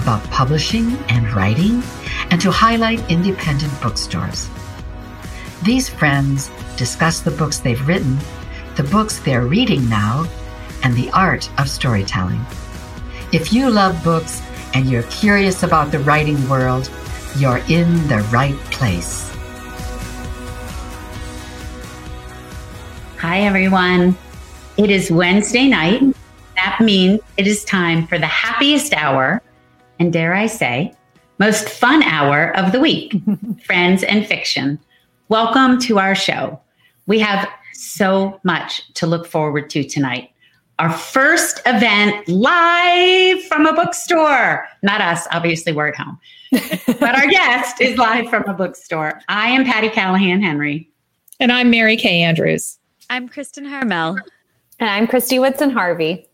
about publishing and writing, and to highlight independent bookstores. These friends discuss the books they've written, the books they're reading now, and the art of storytelling. If you love books and you're curious about the writing world, you're in the right place. Hi, everyone. It is Wednesday night. That means it is time for the happiest hour and dare I say, most fun hour of the week, Friends and Fiction. Welcome to our show. We have so much to look forward to tonight. Our first event live from a bookstore. Not us, obviously, we're at home. but our guest is live from a bookstore. I am Patti Callahan Henry. And I'm Mary Kay Andrews. I'm Kristin Harmel. And I'm Christy Woodson Harvey.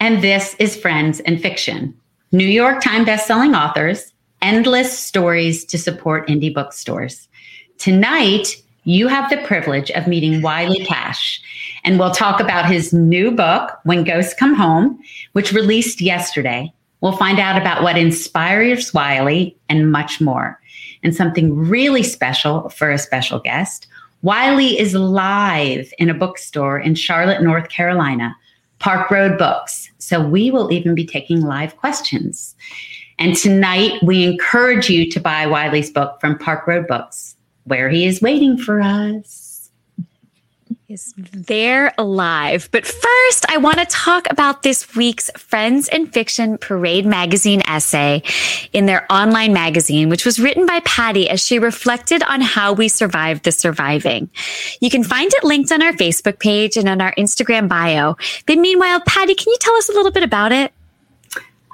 And this is Friends and Fiction. New York Times bestselling authors, endless stories to support indie bookstores. Tonight, you have the privilege of meeting Wiley Cash, and we'll talk about his new book, When Ghosts Come Home, which released yesterday. We'll find out about what inspires Wiley and much more. And something really special for a special guest. Wiley is live in a bookstore in Charlotte, North Carolina Park Road Books. So we will even be taking live questions. And tonight we encourage you to buy Wiley's book from Park Road Books, where he is waiting for us is there alive. But first, I want to talk about this week's Friends and Fiction Parade Magazine essay in their online magazine, which was written by Patti as she reflected on how we survived the surviving. You can find it linked on our Facebook page and on our Instagram bio. But meanwhile, Patti, can you tell us a little bit about it?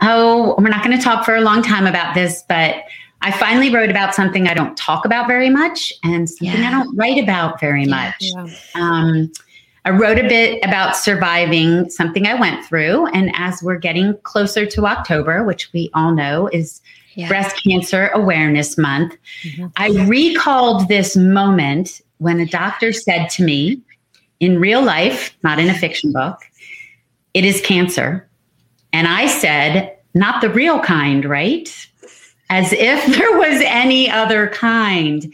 Oh, we're not going to talk for a long time about this, but I finally wrote about something I don't talk about very much and something yeah. I don't write about very much. Yeah. Um, I wrote a bit about surviving something I went through. And as we're getting closer to October, which we all know is yeah. Breast Cancer Awareness Month, mm-hmm. I recalled this moment when a doctor said to me in real life, not in a fiction book, it is cancer. And I said, not the real kind, right? As if there was any other kind.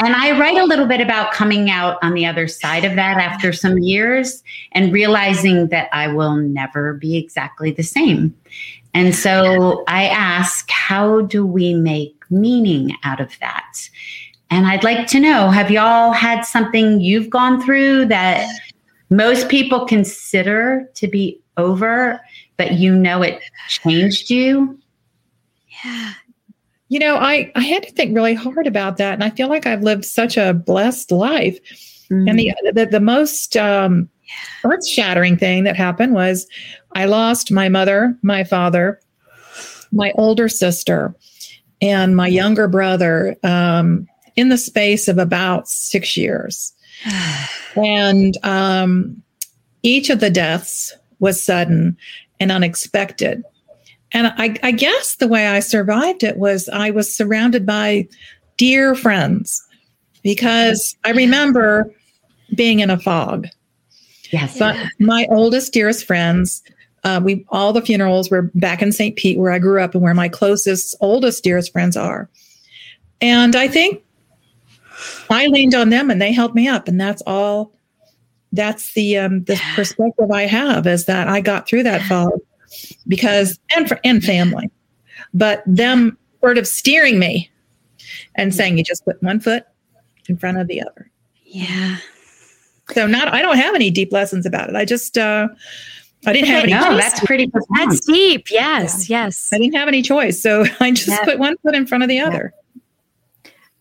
And I write a little bit about coming out on the other side of that after some years and realizing that I will never be exactly the same. And so I ask, how do we make meaning out of that? And I'd like to know have y'all had something you've gone through that most people consider to be over, but you know it changed you? Yeah. You know, I, I had to think really hard about that. And I feel like I've lived such a blessed life. Mm-hmm. And the, the, the most um, earth shattering thing that happened was I lost my mother, my father, my older sister, and my younger brother um, in the space of about six years. and um, each of the deaths was sudden and unexpected. And I, I guess the way I survived it was I was surrounded by dear friends because I remember being in a fog. Yes. But my oldest, dearest friends, uh, we all the funerals were back in St. Pete, where I grew up and where my closest, oldest, dearest friends are. And I think I leaned on them and they helped me up. And that's all. That's the um, the perspective I have is that I got through that fog because and for and family, but them sort of steering me and saying you just put one foot in front of the other. Yeah. So not I don't have any deep lessons about it. I just uh I didn't have any no, choice. that's pretty profound. That's deep. Yes, yeah. yes. I didn't have any choice. So I just yeah. put one foot in front of the other.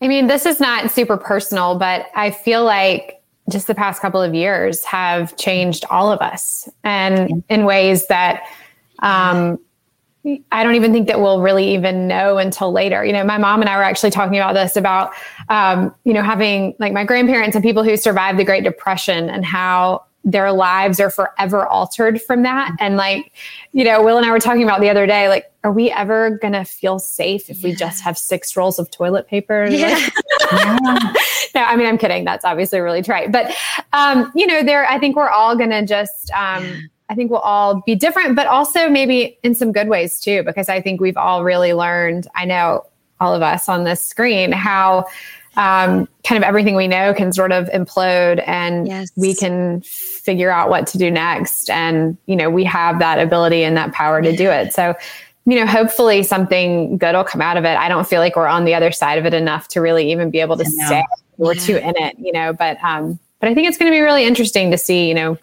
I mean, this is not super personal, but I feel like just the past couple of years have changed all of us and in ways that um, I don't even think that we'll really even know until later. You know, my mom and I were actually talking about this about, um, you know, having like my grandparents and people who survived the Great Depression and how their lives are forever altered from that. And like, you know, Will and I were talking about the other day, like, are we ever going to feel safe if yeah. we just have six rolls of toilet paper? Yeah. Like, yeah. no, I mean, I'm kidding. That's obviously really trite. But, um, you know, there, I think we're all going to just, um, I think we'll all be different, but also maybe in some good ways too, because I think we've all really learned, I know all of us on this screen, how um, kind of everything we know can sort of implode and yes. we can figure out what to do next. And, you know, we have that ability and that power to do it. So, you know, hopefully something good will come out of it. I don't feel like we're on the other side of it enough to really even be able to say we're yeah. too in it, you know, but, um, but I think it's going to be really interesting to see, you know,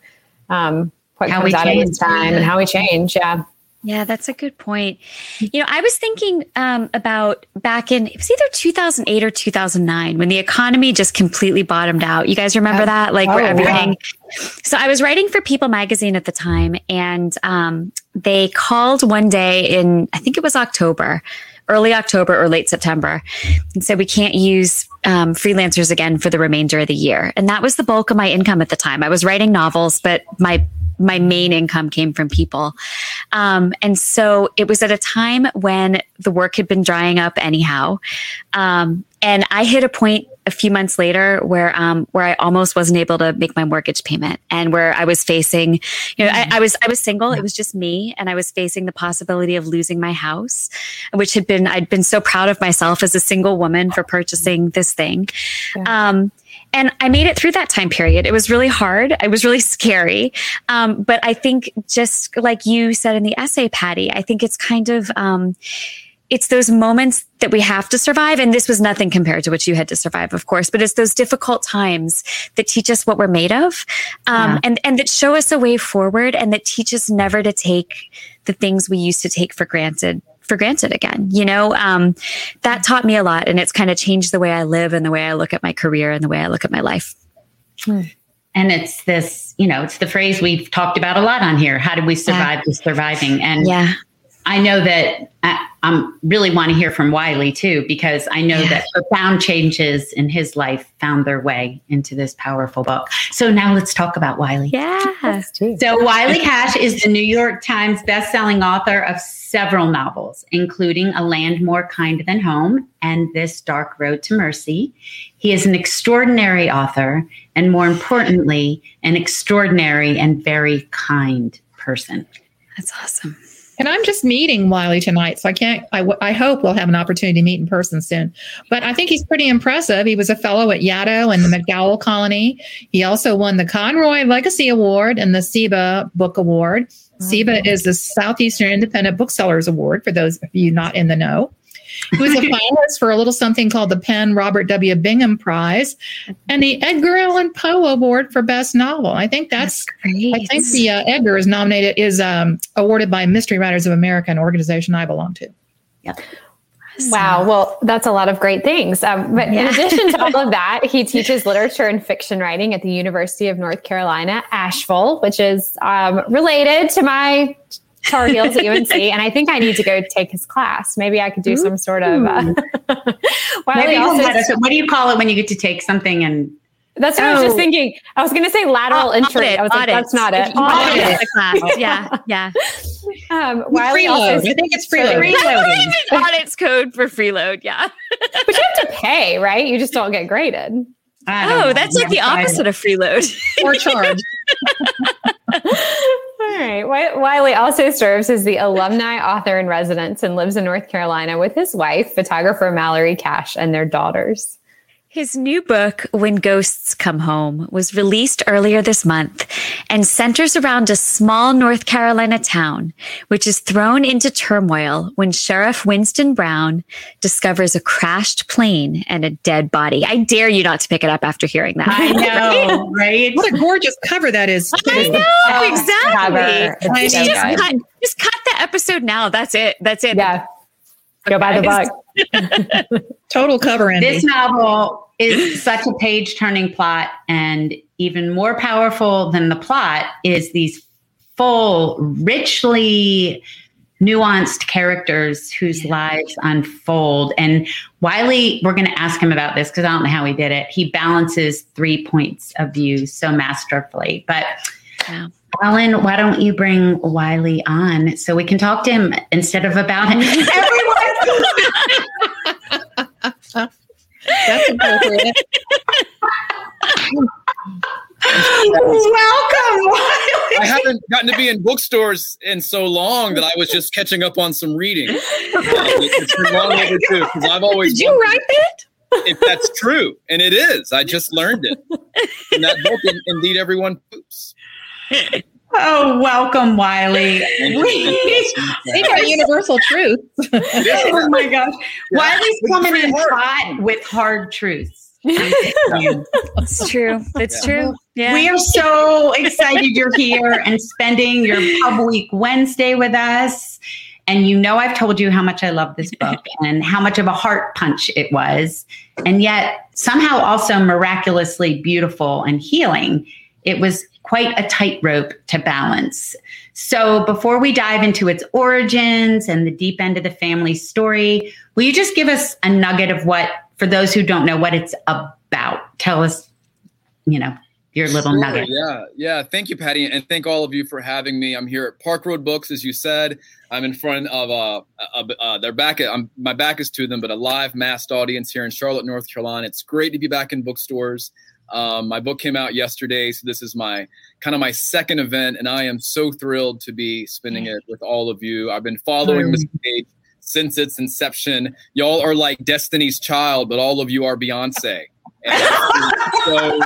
um, what how comes out change. of this time and how we change. Yeah. Yeah, that's a good point. You know, I was thinking um, about back in it was either 2008 or 2009 when the economy just completely bottomed out. You guys remember oh, that? Like oh, where everything. Yeah. So I was writing for People magazine at the time, and um, they called one day in I think it was October, early October or late September, and said we can't use um, freelancers again for the remainder of the year. And that was the bulk of my income at the time. I was writing novels, but my my main income came from people. Um, and so it was at a time when the work had been drying up anyhow. Um, and I hit a point a few months later where um, where I almost wasn't able to make my mortgage payment and where I was facing, you know, I, I, was I was single. It was just me, and I was facing the possibility of losing my house, which had been I'd been so proud of myself as a single woman for purchasing this thing. Yeah. Um, and I made it through that time period. It was really hard. It was really scary. Um, but I think just like you said in the essay, Patti, I think it's kind of, um, it's those moments that we have to survive. And this was nothing compared to what you had to survive, of course, but it's those difficult times that teach us what we're made of. Um, yeah. and, and that show us a way forward and that teach us never to take the things we used to take for granted for granted again. You know, um, that taught me a lot and it's kind of changed the way I live and the way I look at my career and the way I look at my life. Hmm. And it's this, you know, it's the phrase we've talked about a lot on here. How do we survive yeah. the surviving? And yeah. I know that uh, I, am really want to hear from Wiley too, because I know yeah. that profound changes in his life found their way into this powerful book. So now let's talk about Wiley. Yeah. So Wiley Cash is the New York Times bestselling author of several novels, including A Land More Kind Than Home and This Dark Road to Mercy. He is an extraordinary author, and more importantly, an extraordinary and very kind person. That's awesome. And I'm just meeting Wiley tonight, so I can't. I, I hope we'll have an opportunity to meet in person soon. But I think he's pretty impressive. He was a fellow at Yaddo and the MacDowell Colony. He also won the Conroy Legacy Award and the SIBA Book Award. SIBA is the Southeastern Independent Booksellers Award for those of you not in the know. He was a finalist for a little something called the PEN Robert W. Bingham Prize and the Edgar Allan Poe Award for Best Novel. I think that's, that's I think the uh, Edgar is nominated is um, awarded by Mystery Writers of America, an organization I belong to. Yep. Wow. Well, that's a lot of great things. Um, but yeah. in addition to all of that, he teaches literature and fiction writing at the University of North Carolina, Asheville, which is um, related to my Tar Heels at UNC, and I think I need to go take his class. Maybe I could do some sort of. Uh, Maybe also, what do you call it when you get to take something and? That's what oh. I was just oh. thinking. I was going to say lateral uh, entry. Audit, I was like, that's not it. Audit. the class. Yeah, yeah. Um, Wiley also, I think it's freeload. freeloading. Audits code for freeload. Yeah, but you have to pay, right? You just don't get graded. Oh, know. that's like the opposite of freeload or charge. All right. Wiley also serves as the alumni author in residence and lives in North Carolina with his wife, photographer Mallory Cash, and their daughters. His new book, When Ghosts Come Home, was released earlier this month and centers around a small North Carolina town, which is thrown into turmoil when Sheriff Winston Brown discovers a crashed plane and a dead body. I dare you not to pick it up after hearing that. I know, right? What a gorgeous cover that is. I know, exactly. Just, cut, just cut the episode now. That's it. That's it. Yeah. Go buy the book. Total cover envy. This novel is such a page turning plot, and even more powerful than the plot is these full, richly nuanced characters whose lives unfold. And Wiley, we're going to ask him about this because I don't know how he did it. He balances three points of view so masterfully. But yeah. Alan, why don't you bring Wiley on so we can talk to him instead of about him? Everyone. That's appropriate. Welcome, Wiley. I haven't gotten to be in bookstores in so long that I was just catching up on some reading. it's been long overdue because I've always. Did you write it? If that's true, and it is, I just learned it in that book. Indeed, everyone poops. Oh, welcome, Wiley. These are universal truths. oh my gosh. Yeah. Wiley's coming in hot with hard truths. it's true. It's yeah. true. Yeah. We are so excited you're here and spending your Pub Week Wednesday with us. And you know, I've told you how much I love this book and how much of a heart punch it was. And yet, somehow, also miraculously beautiful and healing. It was quite a tightrope to balance. So, before we dive into its origins and the deep end of the family story, will you just give us a nugget of what, for those who don't know what it's about? Tell us, you know, your little sure, nugget. Yeah, yeah. Thank you, Patti, and thank all of you for having me. I'm here at Park Road Books, as you said. I'm in front of uh, uh, uh their back. At, I'm, my back is to them, but a live massed audience here in Charlotte, North Carolina. It's great to be back in bookstores. Um, my book came out yesterday, so this is my kind of my second event, and I am so thrilled to be spending it with all of you. I've been following this page since its inception. Y'all are like Destiny's Child, but all of you are Beyonce. so,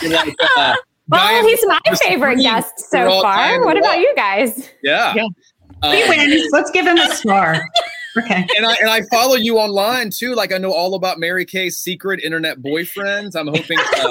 like, uh, well, he's my favorite guest so far. What about you guys? Yeah. yeah. Uh, he wins. Let's give him a star. Okay. And I and I follow you online too. Like I know all about Mary Kay's secret internet boyfriends. I'm hoping uh,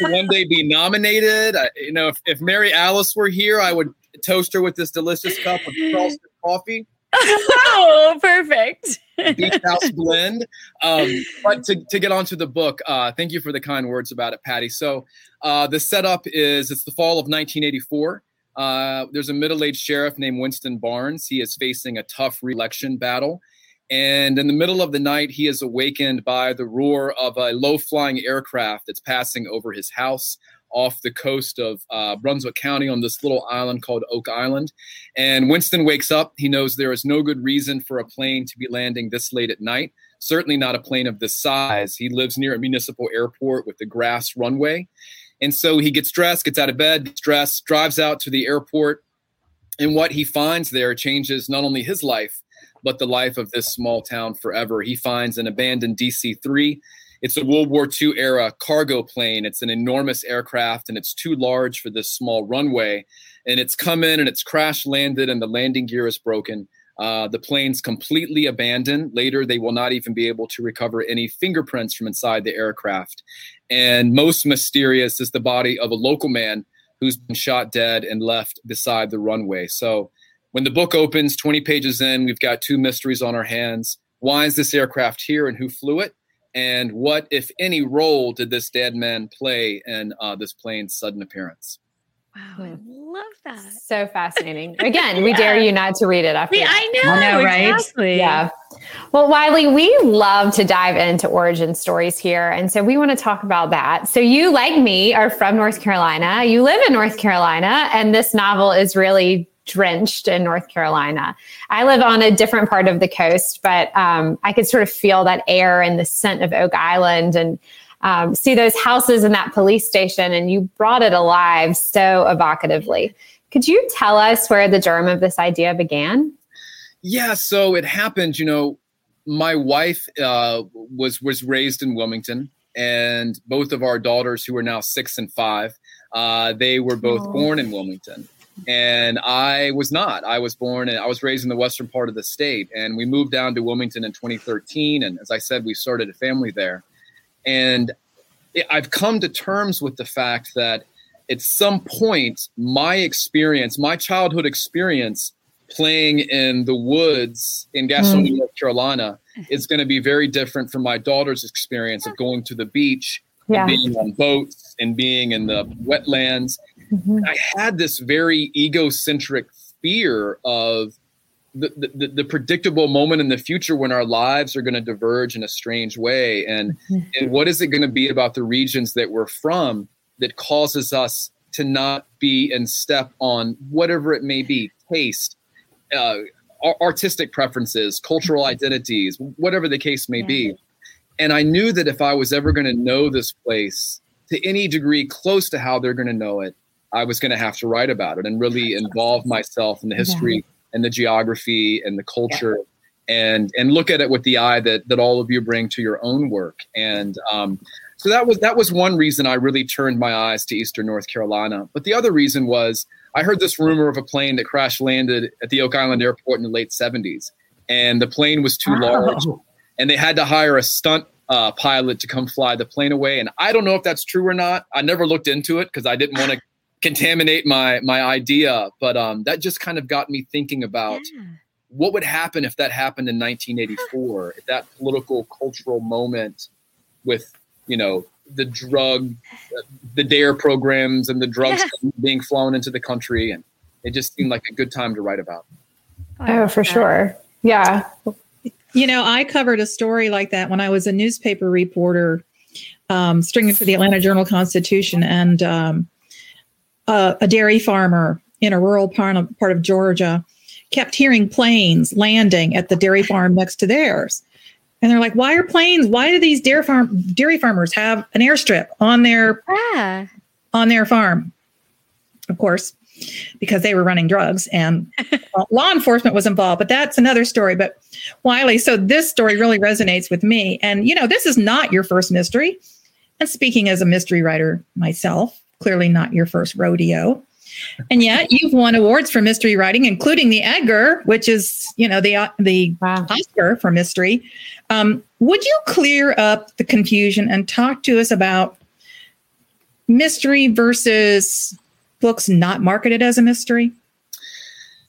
to one day be nominated. Uh, you know, if, if Mary Alice were here, I would toast her with this delicious cup of Charleston coffee. oh, perfect. Beach House blend. Um, but to, to get onto the book, uh, thank you for the kind words about it, Patti. So uh, the setup is it's the fall of 1984. Uh, there's a middle aged sheriff named Winston Barnes. He is facing a tough reelection battle. And in the middle of the night, he is awakened by the roar of a low flying aircraft that's passing over his house off the coast of uh, Brunswick County on this little island called Oak Island. And Winston wakes up. He knows there is no good reason for a plane to be landing this late at night, certainly not a plane of this size. He lives near a municipal airport with a grass runway. And so he gets dressed, gets out of bed, gets dressed, drives out to the airport. And what he finds there changes not only his life, but the life of this small town forever. He finds an abandoned DC 3. It's a World War II era cargo plane. It's an enormous aircraft and it's too large for this small runway. And it's come in and it's crash landed and the landing gear is broken. Uh, the plane's completely abandoned. Later, they will not even be able to recover any fingerprints from inside the aircraft. And most mysterious is the body of a local man who's been shot dead and left beside the runway. So when the book opens, 20 pages in, we've got two mysteries on our hands. Why is this aircraft here and who flew it? And what, if any, role did this dead man play in uh, this plane's sudden appearance? Wow, I love that. So fascinating. Again, we dare you not to read it after. Yeah, I know, I know right? Exactly. Yeah. Well, Wiley, we love to dive into origin stories here. And so we want to talk about that. So you, like me, are from North Carolina. You live in North Carolina, and this novel is really drenched in North Carolina. I live on a different part of the coast, but um, I could sort of feel that air and the scent of Oak Island and um, see those houses in that police station, and you brought it alive so evocatively. Could you tell us where the germ of this idea began? Yeah, so it happened. You know, my wife uh, was was raised in Wilmington, and both of our daughters, who are now six and five, uh, they were both oh. born in Wilmington and I was not. I was born and I was raised in the western part of the state, and we moved down to Wilmington in 2013. And as I said, we started a family there. And I've come to terms with the fact that at some point, my experience, my childhood experience playing in the woods in Gastonia, mm. North Carolina, is going to be very different from my daughter's experience of going to the beach yeah. and being on boats and being in the wetlands. Mm-hmm. I had this very egocentric fear of the, the, the, predictable moment in the future when our lives are going to diverge in a strange way and mm-hmm. and what is it going to be about the regions that we're from that causes us to not be in step on whatever it may be taste uh, artistic preferences cultural mm-hmm. identities whatever the case may yeah. be and i knew that if i was ever going to know this place to any degree close to how they're going to know it i was going to have to write about it and really involve myself in the history yeah and the geography and the culture yeah. and and look at it with the eye that that all of you bring to your own work and um, so that was that was one reason I really turned my eyes to Eastern North Carolina. But the other reason was I heard this rumor of a plane that crash landed at the Oak Island Airport in the late 70s, and the plane was too large, and they had to hire a stunt uh, pilot to come fly the plane away. And I don't know if that's true or not. I never looked into it because I didn't want to contaminate my my idea but um that just kind of got me thinking about yeah. what would happen if that happened in 1984 if that political cultural moment with you know the drug the dare programs and the drugs yeah. being flown into the country and it just seemed like a good time to write about oh for sure yeah you know i covered a story like that when i was a newspaper reporter um, stringing for the atlanta journal constitution and um, uh, a dairy farmer in a rural part of, part of Georgia kept hearing planes landing at the dairy farm next to theirs. And they're like, why are planes? Why do these dairy farm dairy farmers have an airstrip on their ah. on their farm? Of course, because they were running drugs and law enforcement was involved. But that's another story. But Wiley, so this story really resonates with me. And you know, this is not your first mystery. And speaking as a mystery writer myself, clearly not your first rodeo. And yet you've won awards for mystery writing, including the Edgar, which is, you know, the uh, the wow. Oscar for mystery. Um, would you clear up the confusion and talk to us about mystery versus books not marketed as a mystery?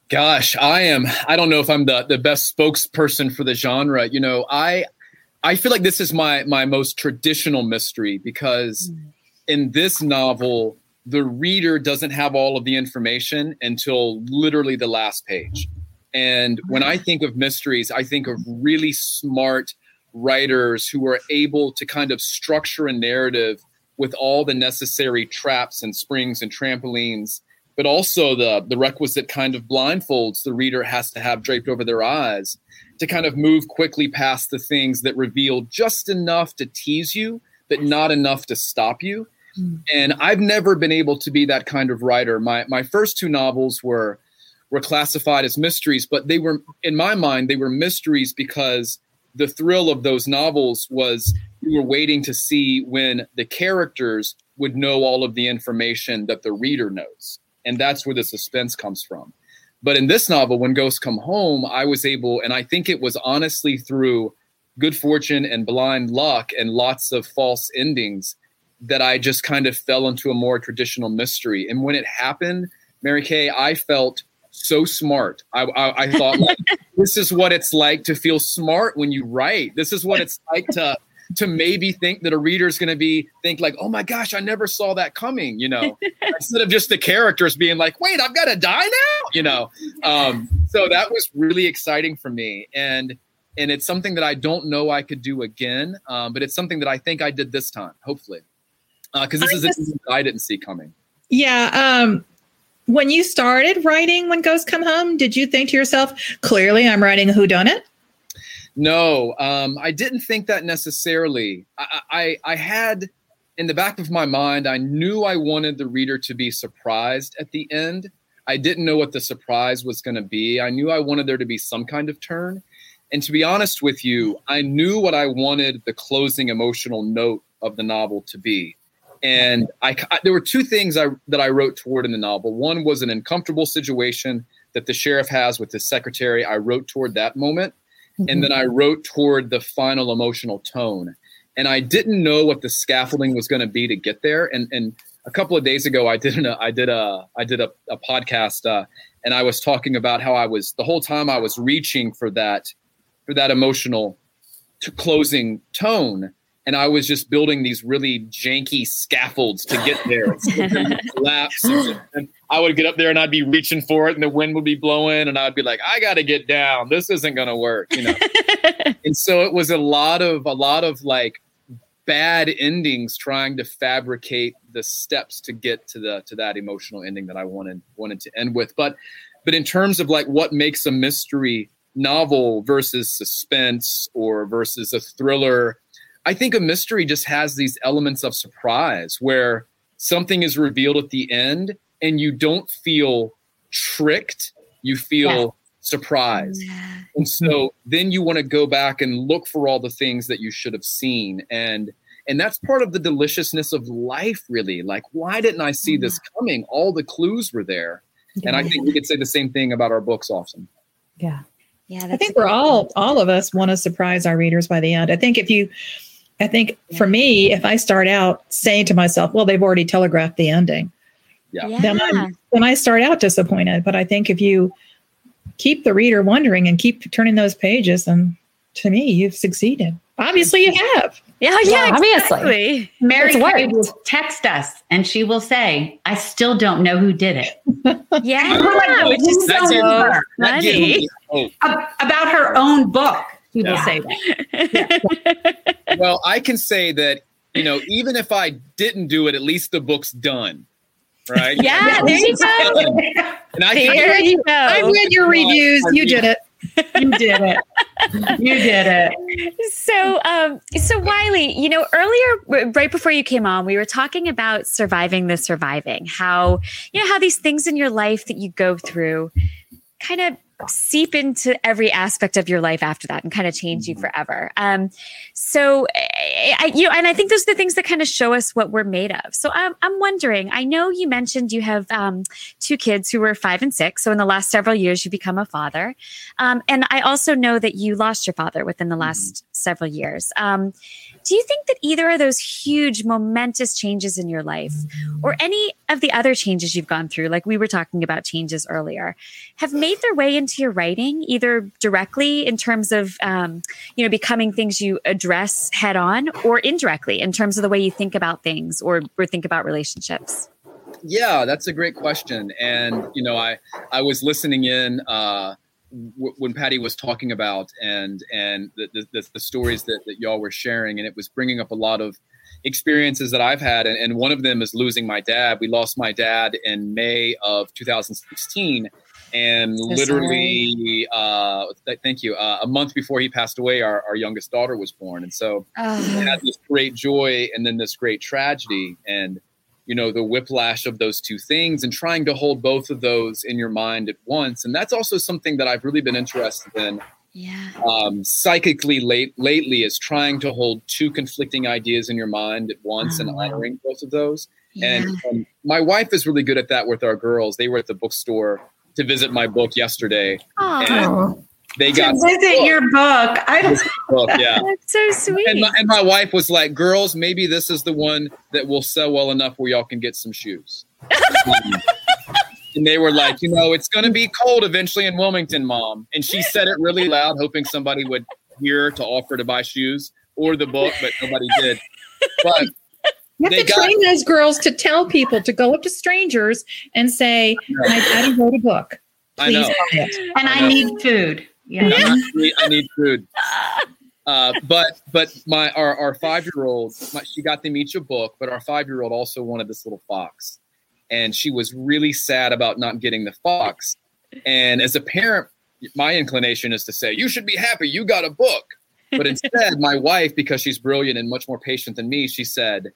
Gosh, I am. I don't know if I'm the the best spokesperson for the genre. You know, I I feel like this is my my most traditional mystery because. Mm in this novel, the reader doesn't have all of the information until literally the last page. And when I think of mysteries, I think of really smart writers who are able to kind of structure a narrative with all the necessary traps and springs and trampolines, but also the, the requisite kind of blindfolds the reader has to have draped over their eyes to kind of move quickly past the things that reveal just enough to tease you, but not enough to stop you. Hmm. And I've never been able to be that kind of writer. My my first two novels were were classified as mysteries, but they were in my mind they were mysteries because the thrill of those novels was you were waiting to see when the characters would know all of the information that the reader knows. And that's where the suspense comes from. But in this novel, when Ghosts Come Home, I was able, and I think it was honestly through good fortune and blind luck and lots of false endings that I just kind of fell into a more traditional mystery. And when it happened, Mary Kay, I felt so smart. I, I, I thought, like, this is what it's like to feel smart when you write. This is what it's like to to maybe think that a reader is going to be think like, oh my gosh, I never saw that coming. You know, instead of just the characters being like, wait, I've got to die now. You know, um, so that was really exciting for me, and and it's something that I don't know I could do again, um, but it's something that I think I did this time. Hopefully because uh, this I is I didn't see coming. Yeah. Um, when you started writing when ghosts come home did you think to yourself clearly i'm writing a whodunit no um, i didn't think that necessarily. I, I, I had in the back of my mind i knew i wanted the reader to be surprised at the end. I didn't know what the surprise was going to be. I knew i wanted there to be some kind of turn. And to be honest with you i knew what i wanted the closing emotional note of the novel to be and I, I, there were two things I, that I wrote toward in the novel. One was an uncomfortable situation that the sheriff has with his secretary. I wrote toward that moment, mm-hmm. and then I wrote toward the final emotional tone. And I didn't know what the scaffolding was going to be to get there. And and a couple of days ago, I did an, I did a I did a, a podcast, uh, and I was talking about how I was the whole time I was reaching for that for that emotional t- closing tone and I was just building these really janky scaffolds to get there. collapse. And I would get up there and I'd be reaching for it, and the wind would be blowing, and I'd be like, "I got to get down. This isn't going to work," you know. and so it was a lot of a lot of like bad endings trying to fabricate the steps to get to the to that emotional ending that I wanted wanted to end with. But but in terms of like what makes a mystery novel versus suspense or versus a thriller I think a mystery just has these elements of surprise where something is revealed at the end and you don't feel tricked, you feel yeah. surprised. Yeah. And so then you want to go back and look for all the things that you should have seen and and that's part of the deliciousness of life really. Like why didn't I see this coming? All the clues were there. Yeah. And I think we could say the same thing about our books often. Yeah. Yeah, I think we're all all of us want to surprise our readers by the end. I think if you I think for me, if I start out saying to myself, well, they've already telegraphed the ending, yeah. then, i then I start out disappointed. But I think if you keep the reader wondering and keep turning those pages, then to me, you've succeeded. Obviously, you have. Yeah, yeah, obviously. Mary will text us and she will say, I still don't know who did it. yeah, like, which is so funny. About her own book. People yeah. say that. Yeah. well, I can say that, you know, even if I didn't do it, at least the book's done. Right? Yeah, there you go. And I there you go. I read your reviews. You did it. you did it. You did it. So, um, so Wiley, you know, earlier, right before you came on, we were talking about surviving the surviving. How you know how these things in your life that you go through kind of seep into every aspect of your life after that and kind of change you mm-hmm. forever. Um, so, I, you know, and I think those are the things that kind of show us what we're made of. So I'm, I'm wondering, I know you mentioned you have um, two kids who were five and six. So in the last several years, you become a father. Um, and I also know that you lost your father within the last mm-hmm. several years. Um, do you think that either of those huge, momentous changes in your life or any of the other changes you've gone through, like we were talking about changes earlier, have made their way into your writing, either directly in terms of, um, you know, becoming things you address head on or indirectly in terms of the way you think about things or, or think about relationships? Yeah, that's a great question. And, you know, I, I was listening in, uh, w- when Patti was talking about and and the, the, the, stories that, that y'all were sharing, and it was bringing up a lot of experiences that I've had, and, and one of them is losing my dad. We lost my dad in May of 2016, and so literally, uh, th- thank you. Uh, a month before he passed away, our, our youngest daughter was born, and so we had this great joy, and then this great tragedy, and you know the whiplash of those two things and trying to hold both of those in your mind at once. And that's also something that i've really been interested in yeah. um, psychically late lately is trying to hold two conflicting ideas in your mind at once oh, and honoring both of those. Yeah. and um, my wife is really good at that with our girls. They were at the bookstore to visit my book yesterday. And they to got visit your book. I book, yeah. That's so sweet. And my, and my, wife was like, "Girls, maybe this is the one that will sell well enough where y'all can get some shoes." um, and they were like, "You know, it's going to be cold eventually in Wilmington, Mom." And she said it really loud, hoping somebody would hear to offer to buy shoes or the book, but nobody did. But you have to got, train those girls to tell people to go up to strangers and say, "My daddy wrote a book." Please I know. And I, I need food. Yeah, I, need, I need food. Uh, but but my our, our five year old she got them each a book, but our five year old also wanted this little fox, and she was really sad about not getting the fox. And as a parent, my inclination is to say you should be happy you got a book. But instead, my wife, because she's brilliant and much more patient than me, she said,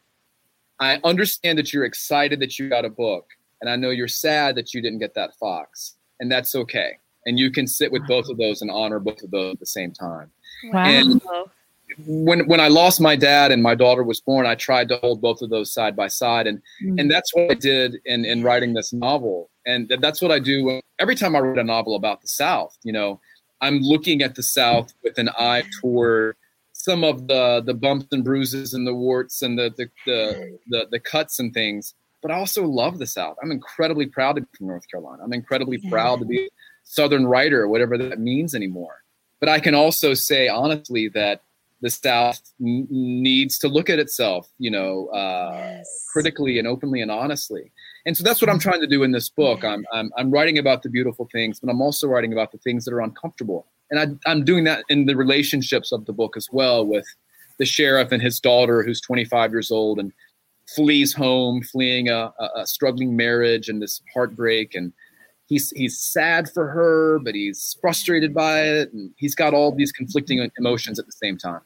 "I understand that you're excited that you got a book, and I know you're sad that you didn't get that fox, and that's okay." And you can sit with both of those and honor both of those at the same time. Wow. And when when I lost my dad and my daughter was born, I tried to hold both of those side by side, and mm-hmm. and that's what I did in in writing this novel, and that's what I do every time I write a novel about the South. You know, I'm looking at the South with an eye toward some of the the bumps and bruises and the warts and the the the, the, the cuts and things. But I also love the South. I'm incredibly proud to be from North Carolina. I'm incredibly yeah. proud to be Southern writer, whatever that means anymore. But I can also say honestly that the South n- needs to look at itself, you know, uh, yes. critically and openly and honestly. And so that's what I'm trying to do in this book. I'm, I'm, I'm writing about the beautiful things, but I'm also writing about the things that are uncomfortable. And I, I'm doing that in the relationships of the book as well with the sheriff and his daughter, who's 25 years old and flees home, fleeing a, a, a struggling marriage and this heartbreak. And he's he's sad for her, but he's frustrated by it, and he's got all these conflicting emotions at the same time.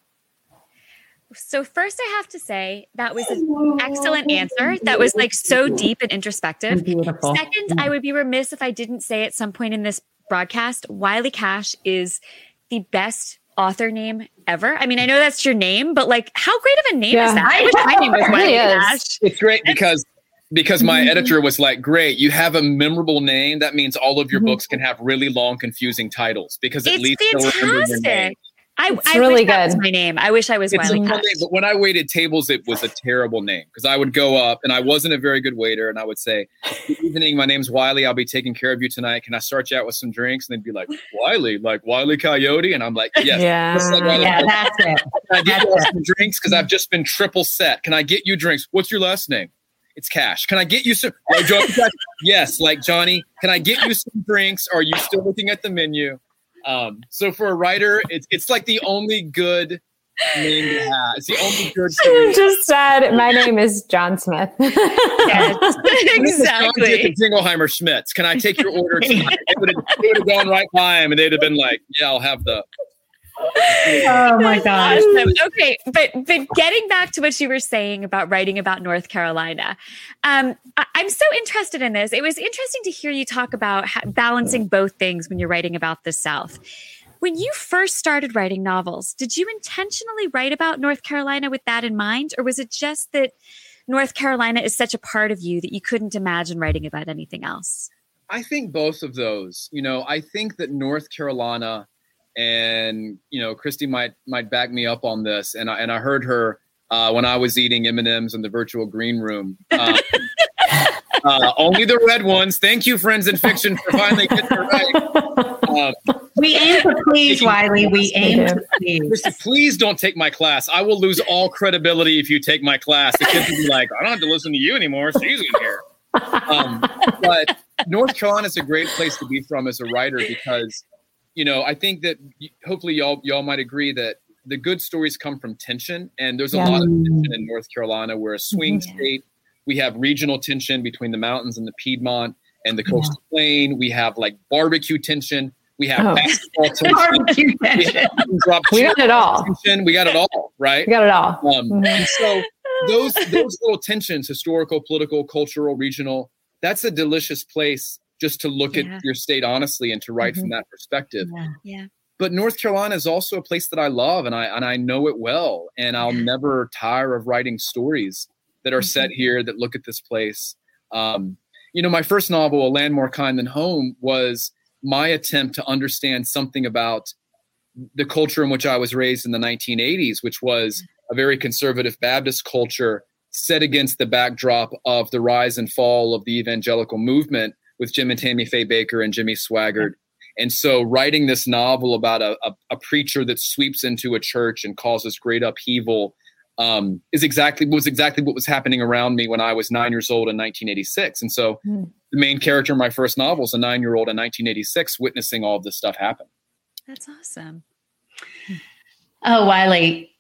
So first I have to say that was an excellent answer. That was like so deep and introspective. Beautiful. Second, I would be remiss if I didn't say at some point in this broadcast, Wiley Cash is the best author name ever. I mean, I know that's your name, but like how great of a name yeah. is that? I wish my name was Wiley Cash. It's great because because my mm-hmm. editor was like, "Great, you have a memorable name. That means all of your mm-hmm. books can have really long, confusing titles because at it's least fantastic. I, it's fantastic. I I really good. my name. I wish I was it's Wiley Name, but when I waited tables, it was a terrible name because I would go up and I wasn't a very good waiter, and I would say, "Good evening, my name's Wiley. I'll be taking care of you tonight. Can I start you out with some drinks?" And they'd be like, "Wiley, like Wiley Coyote," and I'm like, "Yes, yeah, like yeah, that's it." Can I get you some drinks because I've just been triple set? Can I get you drinks? What's your last name? It's cash. Can I get you some? yes, like Johnny. Can I get you some drinks? Are you still looking at the menu? Um, so for a writer, it's it's like the only good name to have. It's the only good. You just said my name is John Smith. yes, exactly. Jingleheimer Schmitz. Can I take your order tonight? They would have gone right by him, and they'd have been like, "Yeah, I'll have the oh my gosh. Awesome. Okay, but but getting back to what you were saying about writing about North Carolina, um, I, am so interested in this. It was interesting to hear you talk about ha- balancing both things when you're writing about the South. When you first started writing novels, did you intentionally write about North Carolina with that in mind, or was it just that North Carolina is such a part of you that you couldn't imagine writing about anything else? I think both of those. You know, I think that North Carolina and you know Christy might might back me up on this. And I and I heard her uh, when I was eating M and M's in the virtual green room. Uh, uh, only the red ones. Thank you, friends and fiction, for finally getting it right. Um, we aim to please, Wiley. We aim to please. Christy, please don't take my class. I will lose all credibility if you take my class. The kids will be like, I don't have to listen to you anymore. She's in here. Um, but North Carolina is a great place to be from as a writer because you know, I think that hopefully y'all y'all might agree that the good stories come from tension, and there's a yeah. lot of tension in North Carolina. We're a swing mm-hmm. state. We have regional tension between the mountains and the Piedmont and the coastal yeah. plain. We have like barbecue tension. We have oh. basketball tension. barbecue tension. We, got it all. Tension. We got it all, right? We got it all. Um, mm-hmm. So those those little tensions, historical, political, cultural, regional, that's a delicious place just to look yeah. at your state honestly and to write mm-hmm. from that perspective. Yeah. yeah. But North Carolina is also a place that I love and I and I know it well. And I'll never tire of writing stories that are mm-hmm. set here that look at this place. Um, you know, my first novel, A Land More Kind Than Home, was my attempt to understand something about the culture in which I was raised in the 1980s, which was a very conservative Baptist culture set against the backdrop of the rise and fall of the evangelical movement with Jim and Tammy Faye Bakker and Jimmy Swaggart. And so, writing this novel about a, a, a, preacher that sweeps into a church and causes great upheaval um, is exactly was exactly what was happening around me when I was nine years old in 1986. And so, mm. the main character in my first novel is a nine year old in 1986, witnessing all of this stuff happen. That's awesome. Oh, Wiley,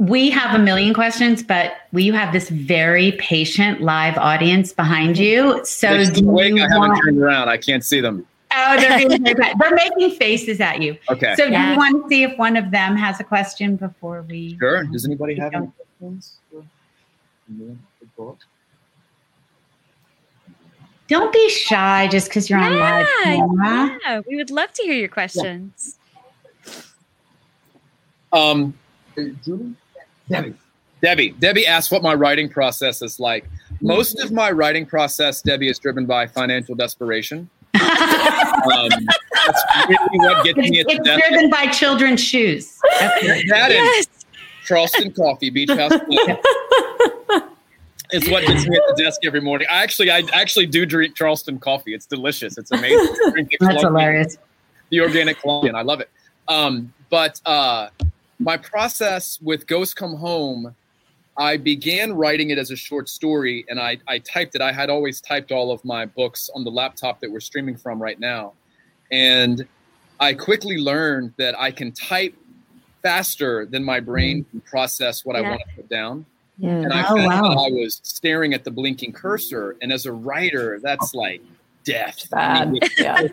we have a million questions, but we have this very patient live audience behind you. So do wait, you I want... haven't turned around. I can't see them. Oh, they're, they're making faces at you. Okay. So yeah. do you want to see if one of them has a question before we? Sure. Does anybody have any questions? Don't be shy just because you're yeah, on live camera. Yeah, we would love to hear your questions. Yeah. Um, Julie? Debbie. Debbie. Debbie asked what my writing process is like. Most of my writing process, Debbie, is driven by financial desperation. um, that's really what gets me at It's desk. driven by children's shoes. that yes. Charleston Coffee, Beach House. it's what gets me at the desk every morning. I actually, I actually do drink Charleston coffee. It's delicious. It's amazing. That's hilarious. The organic Colombian. I love it. Um, but uh, my process with Ghosts Come Home, I began writing it as a short story and I, I typed it. I had always typed all of my books on the laptop that we're streaming from right now. And I quickly learned that I can type faster than my brain can process what yeah. I want to put down. Yeah. And I, oh, wow. I was staring at the blinking cursor. And as a writer, that's like death. Bad. yeah.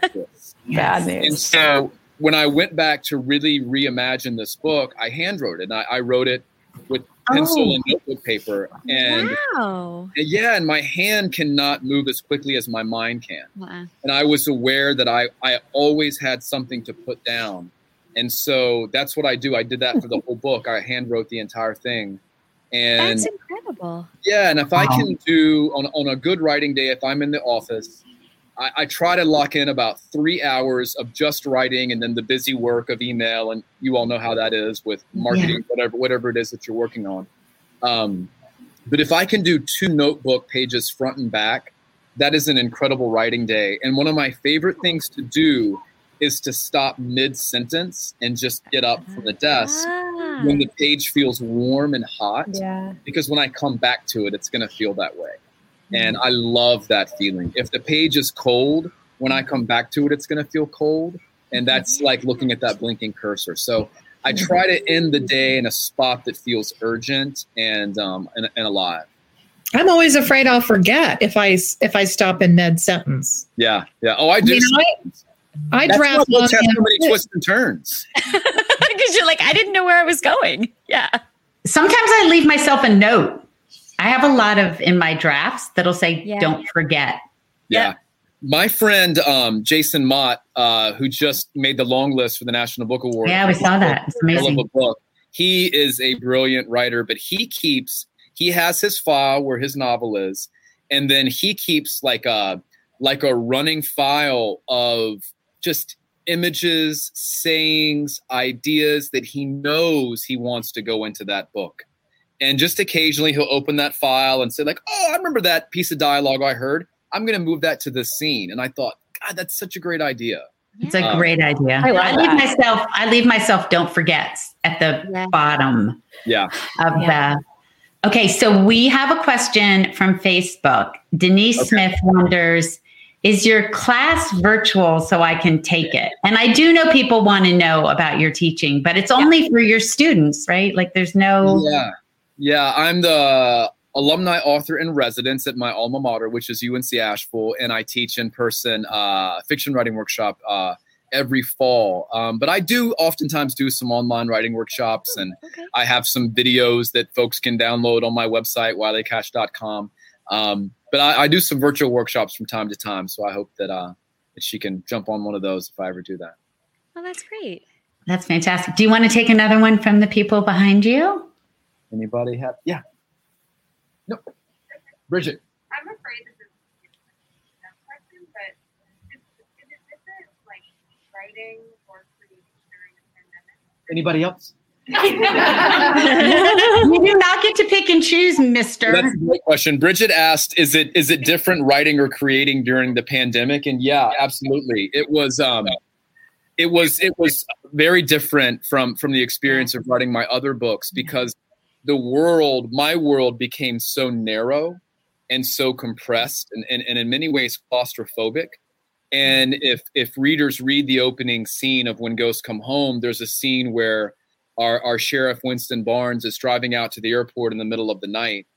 Bad news. And so when I went back to really reimagine this book, I hand wrote it. And I, I wrote it with pencil oh. and notebook paper. And wow. yeah, and my hand cannot move as quickly as my mind can. Wow. And I was aware that I, I always had something to put down. And so that's what I do. I did that for the whole book. I hand wrote the entire thing. And that's incredible. Yeah. And if wow. I can do on, on a good writing day, if I'm in the office, I, I, try to lock in about three hours of just writing and then the busy work of email. And you all know how that is with marketing, yeah. whatever, whatever it is that you're working on. Um, but if I can do two notebook pages front and back, that is an incredible writing day. And one of my favorite things to do is to stop mid sentence and just get up from the desk ah. when the page feels warm and hot. Yeah. Because when I come back to it, it's going to feel that way. And mm-hmm. I love that feeling. If the page is cold, when I come back to it, it's going to feel cold. And mm-hmm. that's like looking at that blinking cursor. So I mm-hmm. try to end the day in a spot that feels urgent and, um, and, and alive. I'm always afraid I'll forget if I if I stop in mid sentence. Yeah, yeah. Oh, I do. You know, I, I draft on so many twists and turns because you're like, I didn't know where I was going. Yeah. Sometimes I leave myself a note I have a lot of in my drafts that'll say, yeah. don't forget. Yeah. My friend um, Jason Mott, uh, who just made the long list for the National Book Award. Yeah, we saw that. It's amazing. book. He is a brilliant writer, but he keeps he has his file where his novel is, and then he keeps like a like a running file of just images, sayings, ideas that he knows he wants to go into that book. And just occasionally he'll open that file and say, like, oh, I remember that piece of dialogue I heard. I'm going to move that to this scene. And I thought, God, that's such a great idea. It's a um, great idea. I, I leave myself, I leave myself, don't forget at the yeah. bottom yeah. of yeah. the. Okay, so we have a question from Facebook. Denise okay. Smith wonders, is your class virtual so I can take it? And I do know people want to know about your teaching, but it's only yeah. for your students, right? Like there's no. Yeah. Yeah, I'm the alumni author in residence at my alma mater, which is UNC Asheville, and I teach in person uh, fiction writing workshop uh, every fall. Um, but I do oftentimes do some online writing workshops, oh, and okay. I have some videos that folks can download on my website, wileycash.com. Um, but I, I, do some virtual workshops from time to time, so I hope that, uh, that she can jump on one of those if I ever do that. Well, that's great. That's fantastic. Do you want to take another one from the people behind you? Anybody have? Yeah. No. Bridget. I'm afraid this is a question, but is, is it different, like writing or creating during the pandemic? Anybody else? you do not get to pick and choose, Mister. That's a great question. Bridget asked, "Is it is it different writing or creating during the pandemic?" And yeah, absolutely. It was. Um, it was it was very different from from the experience of writing my other books because the world, my world became so narrow and so compressed and, and, and in many ways claustrophobic. And if if readers read the opening scene of When Ghosts Come Home, there's a scene where our, our sheriff Winston Barnes is driving out to the airport in the middle of the night.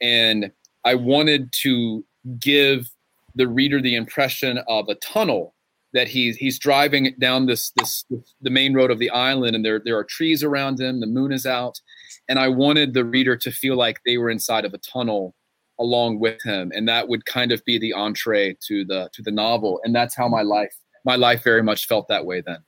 And I wanted to give the reader the impression of a tunnel that he's he's driving down this, this, the main road of the island and there there are trees around him the moon is out and I wanted the reader to feel like they were inside of a tunnel along with him, and that would kind of be the entree to the to the novel, and that's how my life my life very much felt that way then.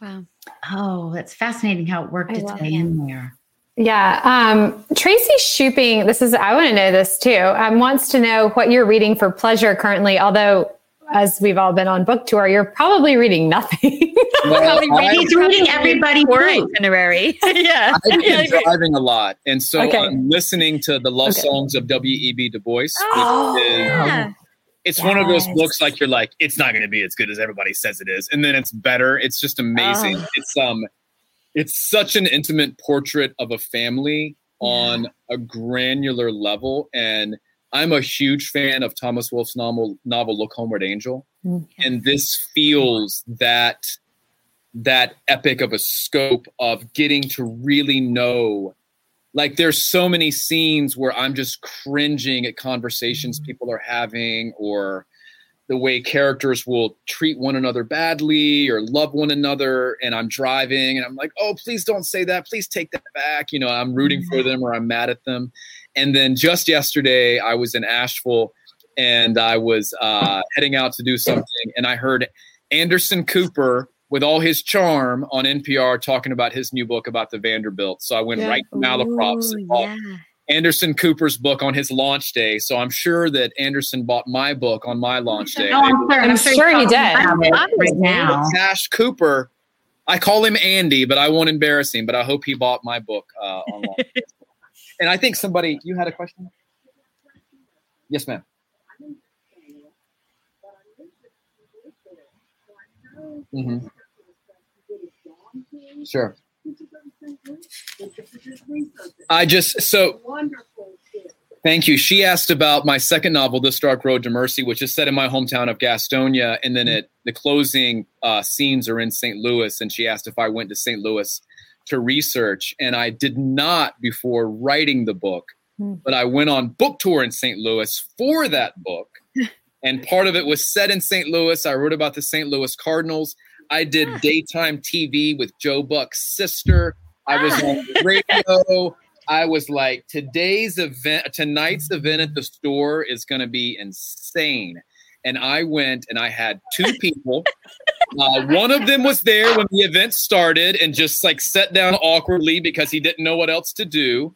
Wow! Oh, that's fascinating how it worked its way in there. Yeah. Um, Tracy Shooping, this is, I want to know this too, um, wants to know what you're reading for pleasure currently, although as we've all been on book tour, you're probably reading nothing. Well, he's reading everybody for itinerary. yeah. I've been driving a lot. And so okay. I'm listening to the love okay. songs of W.E.B. Du Bois. Oh, yeah. It's yes. one of those books like you're like, it's not going to be as good as everybody says it is. And then it's better. It's just amazing. Oh. It's, um, it's such an intimate portrait of a family on a granular level. And I'm a huge fan of Thomas Wolfe's novel, novel Look Homeward Angel. Mm. And this feels that that epic of a scope of getting to really know like there's so many scenes where I'm just cringing at conversations people are having or the way characters will treat one another badly or love one another and i'm driving and i'm like oh please don't say that. Please take that back. You know i'm rooting for them or i'm mad at them and then just yesterday i was in asheville and i was uh, heading out to do something and i heard anderson cooper with all his charm on npr talking about his new book about the vanderbilt so i went Yeah. right to malaprops and bought yeah. Anderson Cooper's book on his launch day. So I'm sure that Anderson bought my book on my launch day. No, I'm sure, I'm he's sure he did. about it right now. Cash Cooper, I call him Andy, but I won't embarrass him. But I hope he bought my book uh, on launch day. And I think somebody, you had a question? Yes, ma'am. Mm-hmm. Sure. I just so thank you. She asked about my second novel, This Dark Road to Mercy, which is set in my hometown of Gastonia, and then it the closing uh, scenes are in St. Louis. And she asked if I went to St. Louis to research, and I did not before writing the book, Hmm. but I went on book tour in St. Louis for that book, and part of it was set in St. Louis. I wrote about the St. Louis Cardinals. I did daytime TV with Joe Buck's sister. I was on radio. I was like, today's event, tonight's event at the store is going to be insane. And I went and I had two people. Uh, one of them was there when the event started and just like sat down awkwardly because he didn't know what else to do.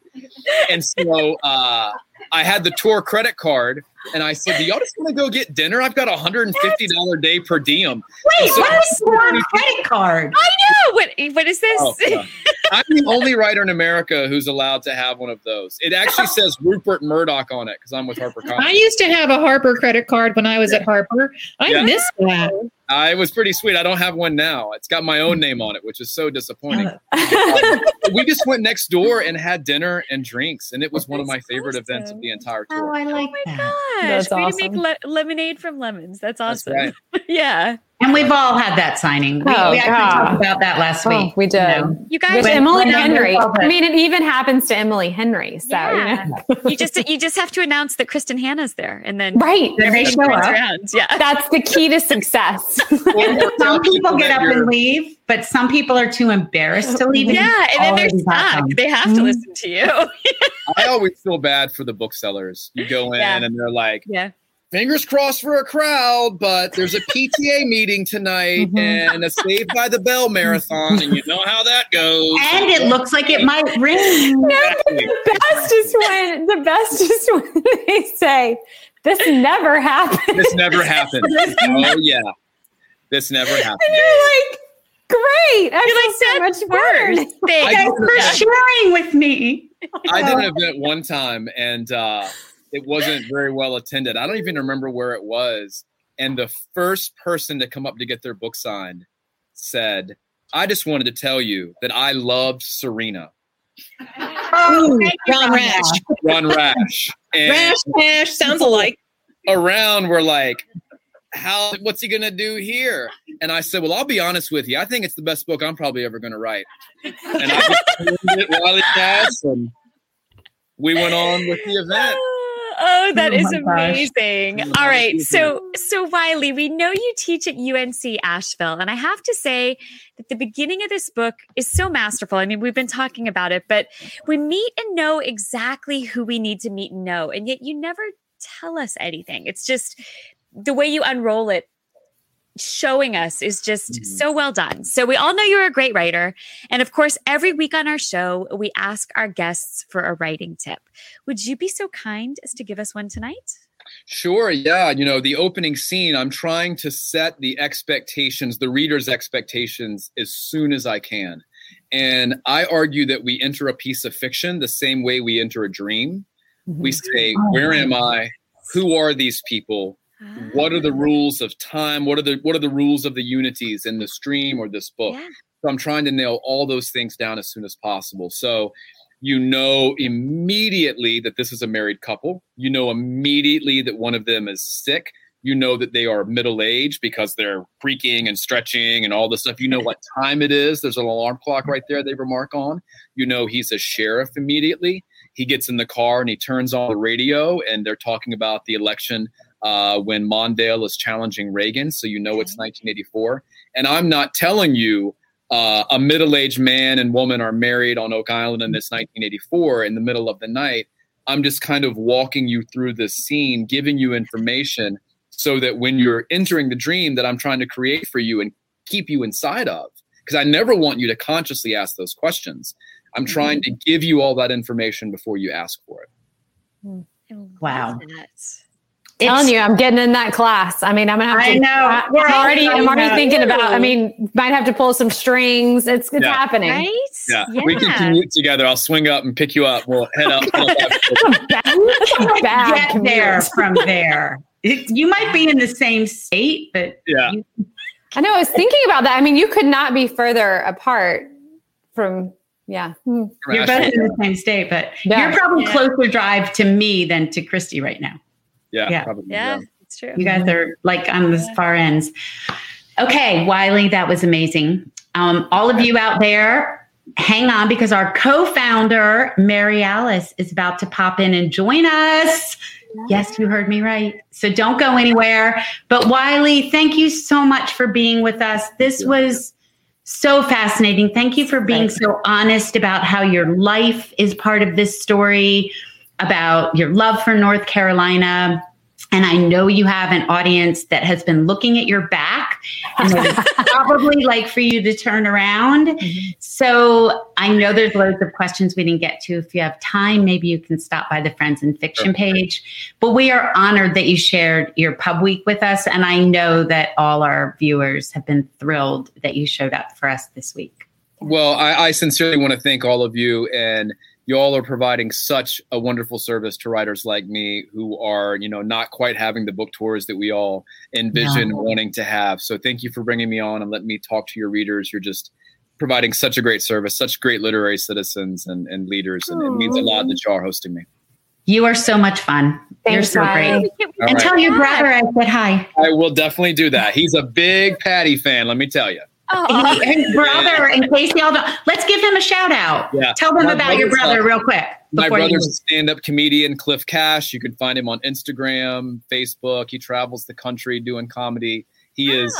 And so uh, I had the tour credit card and I said, Do y'all just want to go get dinner? I've got a $150 day per diem. Wait, So- what is your credit card? Oh, what, what is this? Oh, yeah. I'm the only writer in America who's allowed to have one of those. It actually says Rupert Murdoch on it because I'm with HarperCollins. I used to have a Harper credit card when I was at Harper. I Yeah. miss that. Uh, it was pretty sweet. I don't have one now. It's got my own name on it, which is so disappointing. we just went next door and had dinner and drinks, and it was one of my That's favorite events of the entire time. Oh. I like Oh my that. gosh. That's Way awesome. to make le- lemonade from lemons. That's That's awesome. right. yeah. And we've all had that signing. We, Oh, we actually God. talked about that last Oh, week. we you did. know. You guys With When- Emily when Henry. I mean, it even happens to Emily Henry. So, Yeah. you know. you just you just have to announce that Kristin Hannah's there and then right. Then they show up. around. Yeah. That's the key to success. Some people get up and leave, but some people are too embarrassed to leave. Yeah, and then they're stuck. They have to mm-hmm. listen to you. I always feel bad for the booksellers. You go in Yeah. and they're like, Yeah. Fingers crossed for a crowd, but there's a PTA meeting tonight Mhm. and a Saved by the Bell marathon, and you know how that goes. And it looks like it might ring. Exactly. the best is when the best is when they say, This never happened. This never happened. oh yeah, this never happened. And you're like, great. I You're like, so much better. worse. Thanks. I Thanks don't for sharing with me. I did an event one time and uh, it wasn't very well attended. I don't even remember where it was. And the first person to come up to get their book signed said, I just wanted to tell you that I loved Serena, Oh, Ron Rash. Ron Rash. And Rash, Rash, sounds alike. around were like, how what's he gonna do here? And I said, Well, I'll be honest with you. I think it's the best book I'm probably ever gonna write. And I just turned it while it passed, and we went on with the event. Oh, that Oh is gosh. amazing. Mm, All right. So, so Wiley, we know you teach at UNC Asheville, and I have to say that the beginning of this book is so masterful. I mean, we've been talking about it, but we meet and know exactly who we need to meet and know, and yet you never tell us anything. It's just the way you unroll it showing us is just Mhm. so well done. So we all know you're a great writer. And of course, every week on our show, we ask our guests for a writing tip. Would you be so kind as to give us one tonight? Sure, yeah. You know, the opening scene, I'm trying to set the expectations, the reader's expectations, as soon as I can. And I argue that we enter a piece of fiction the same way we enter a dream. We say, Oh, Where am I? Who are these people? What are the ah. rules of time? What are the what are the rules of the unities in the stream or this book? Yeah. So I'm trying to nail all those things down as soon as possible. So you know immediately that this is a married couple. You know immediately that one of them is sick. You know that they are middle aged because they're creaking and stretching and all this stuff. You know what time it is. There's an alarm clock right there they remark on. You know he's a sheriff immediately. He gets in the car and he turns on the radio and they're talking about the election uh, when Mondale is challenging Reagan. So you know it's 1984. And I'm not telling you uh, a middle-aged man and woman are married on Oak Island in this 1984 in the middle of the night. I'm just kind of walking you through this scene, giving you information so that when you're entering the dream that I'm trying to create for you and keep you inside of, because I never want you to consciously ask those questions. I'm trying to give you all that information before you ask for it. Wow. Telling you, I'm getting in that class. I mean, I'm gonna have to. I know. I, we're I already. I'm already know. thinking about. I mean, might have to pull some strings. It's it's Yeah. happening. Right? Yeah, we can commute together. I'll swing up and pick you up. We'll head up. That's a bad Get commute. there from there. It- you might be in the same state, but yeah. you- I know. I was thinking about that. I mean, you could not be further apart from. Yeah. Hmm. you're both in the same state, but Yeah. you're probably closer drive to me than to Kristy right now. Yeah, Yeah. probably. Yeah, it's true. You guys are like on the far ends. Okay, Wiley, that was amazing. Um, all of you out there, hang on because our co-founder, Mary Alice, is about to pop in and join us. Yes, you heard me right. So don't go anywhere. But Wiley, thank you so much for being with us. This was so fascinating. Thank you for being so honest about how your life is part of this story, about your love for North Carolina. And I know you have an audience that has been looking at your back and probably like for you to turn around. Mm-hmm. So I know there's loads of questions we didn't get to. If you have time, maybe you can stop by the Friends and Fiction page. But we are honored that you shared your pub week with us. And I know that all our viewers have been thrilled that you showed up for us this week. Well, I, I sincerely want to thank all of you, and you all are providing such a wonderful service to writers like me who are, you know, not quite having the book tours that we all envision wanting to have. So, thank you for bringing me on and letting me talk to your readers. You're just providing such a great service, such great literary citizens and, and leaders, and it means a lot that you are hosting me. You are so much fun. You're so Wiley. great. And right. tell your brother I said hi. I will definitely do that. He's a big Patti fan, let me tell you. Oh, his brother, in case y'all don't, let's give him a shout out. Yeah. Tell them My about your brother real quick. My before you brother's a stand-up comedian, Cliff Cash. You can find him on Instagram, Facebook. He travels the country doing comedy. He is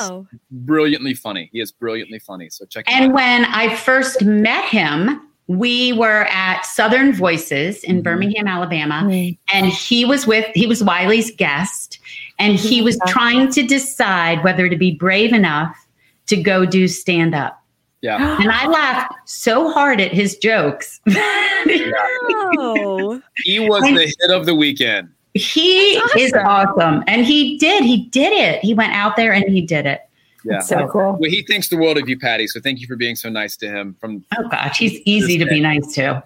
brilliantly funny. He is brilliantly funny. So check him And out. when I first met him, we were at Southern Voices in Mhm. Birmingham, Alabama, and he was with he was Wiley's guest, and he was trying to decide whether to be brave enough to go do stand up. Yeah. And I laughed so hard at his jokes. Oh. He was the hit of the weekend. he is awesome. And he did, he did it. He went out there and he did it. Yeah. So cool. Well, he thinks the world of you, Patti. So thank you for being so nice to him. From Oh gosh, he's easy to be nice to.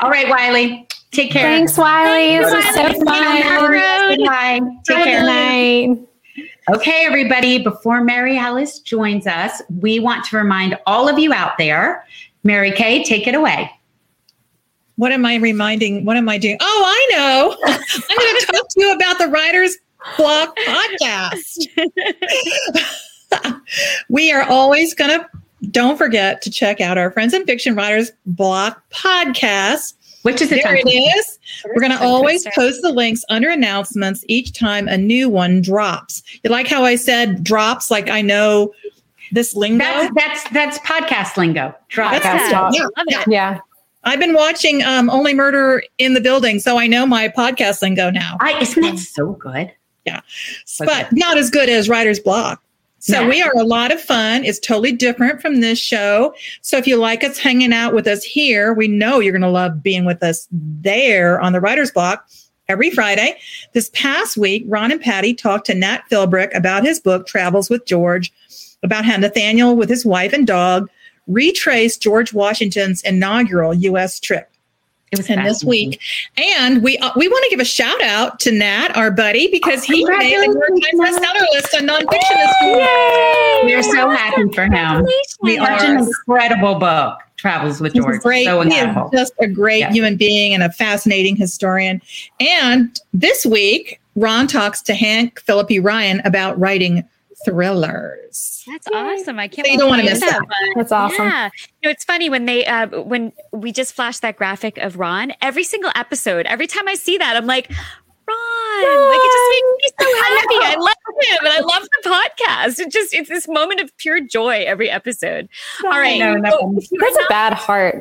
All right, Wiley. Take care. Thanks, Wiley. This was so fun. good night. Take Good care. night. Okay, everybody, before Mary Alice joins us, we want to remind all of you out there, Mary Kay, take it away. What am I reminding? What am I doing? Oh, I know. I'm going to talk to you about the Writer's Block podcast. we are always going to, don't forget to check out our Friends and Fiction Writers Block podcast. Which is the There time? it is. We're going to always post the links under announcements each time a new one drops. You like how I said drops? Like I know this lingo. That's that's that's podcast lingo. Drop. That's Podcast it. talk. Yeah. Yeah. I've been watching um, Only Murder in the Building, so I know my podcast lingo now. I, isn't that so good? Yeah. But not as good as Writer's Block. So Yeah. we are a lot of fun. It's totally different from this show. So if you like us hanging out with us here, we know you're going to love being with us there on the Writer's Block every Friday. This past week, Ron and Patti talked to Nat Philbrick about his book, Travels with George, about how Nathaniel, with his wife and dog, retraced George Washington's inaugural U.S. trip. It was and this week, and we uh, we want to give a shout out to Nat, our buddy, because he made the New York Times bestseller list on nonfiction this week. We are so happy for him. We are an incredible book. Travels with George. great. So he is incredible. just a great Yeah. human being and a fascinating historian. And this week, Ron talks to Hank Phillippi Ryan about writing thrillers. That's awesome. I can't. So you don't wanna miss that. One. That's awesome. Yeah. You know, it's funny when they uh when we just flashed that graphic of Ron, every single episode, every time I see that, I'm like, Ron, like it just makes me so happy. I love him and I love the podcast. It just it's this moment of pure joy every episode. All right. know, no. so That's a not- bad heart.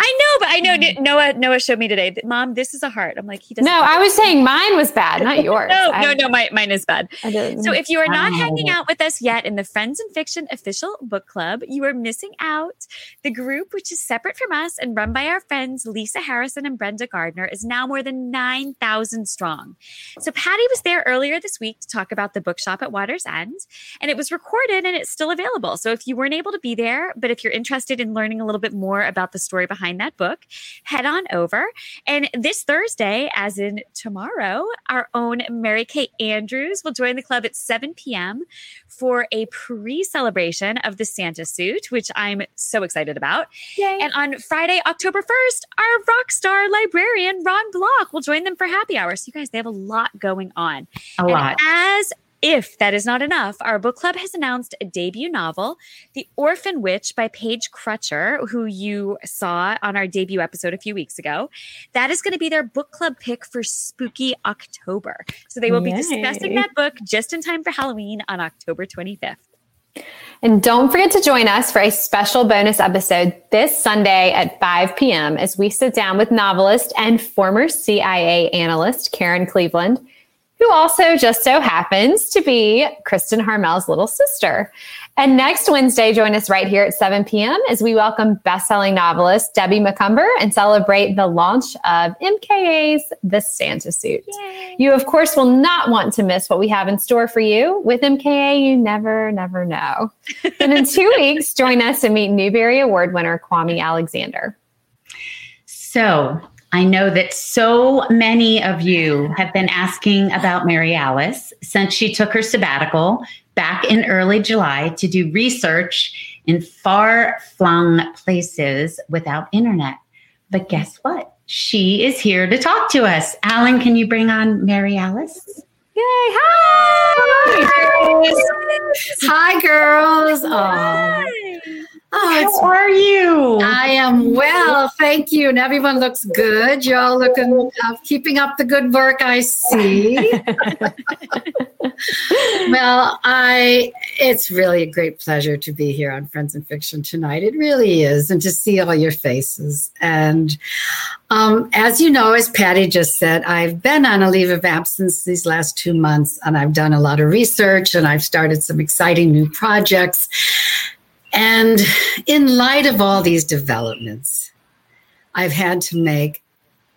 I know, but I know mm. Noah Noah showed me today that mom, this is a heart. I'm like, he doesn't No, I was saying mine was bad, not yours. no, I, no, no, my, mine is bad. So if you are not oh. hanging out with us yet in the Friends and Fiction official book club, you are missing out. The group, which is separate from us and run by our friends Lisa Harrison and Brenda Gardner, is now more than 9,000 strong. So Patti was there earlier this week to talk about the bookshop at Water's End, and it was recorded and it's still available. So if you weren't able to be there, but if you're interested in learning a little bit more about the story behind that book, head on over. And this Thursday, as in tomorrow, our own Mary Kay Andrews will join the club at 7 p.m. for a pre celebration of the Santa suit, which I'm so excited about. And on Friday, October 1st, our rock star librarian, Ron Block, will join them for happy hour. So, you guys, they have a lot going on. A And lot. as if that is not enough, our book club has announced a debut novel, The Orphan Witch by Paige Crutcher, who you saw on our debut episode a few weeks ago. That is going to be their book club pick for spooky October. So they will be discussing that book just in time for Halloween on October 25th. And don't forget to join us for a special bonus episode this Sunday at 5 p.m. as we sit down with novelist and former CIA analyst Karen Cleveland, who also just so happens to be Kristin Harmel's little sister. And next Wednesday, join us right here at 7 p.m. as we welcome bestselling novelist Debbie Macomber and celebrate the launch of MKA's The Santa Suit. You, of course, will not want to miss what we have in store for you. With MKA, you never, never know. and in two weeks, join us and meet Newbery Award winner Kwame Alexander. So I know that so many of you have been asking about Mary Alice since she took her sabbatical back in early July to do research in far flung places without internet. But guess what? She is here to talk to us. Alan, can you bring on Mary Alice? Yay! Hi! Hi, girls. It's How are you? I am well, thank you. And everyone looks good. You're all looking, uh, keeping up the good work I see. well, I, it's really a great pleasure to be here on Friends and Fiction tonight. It really is. And to see all your faces. And um, as you know, as Patti just said, I've been on a leave of absence these last two months and I've done a lot of research and I've started some exciting new projects. And in light of all these developments, I've had to make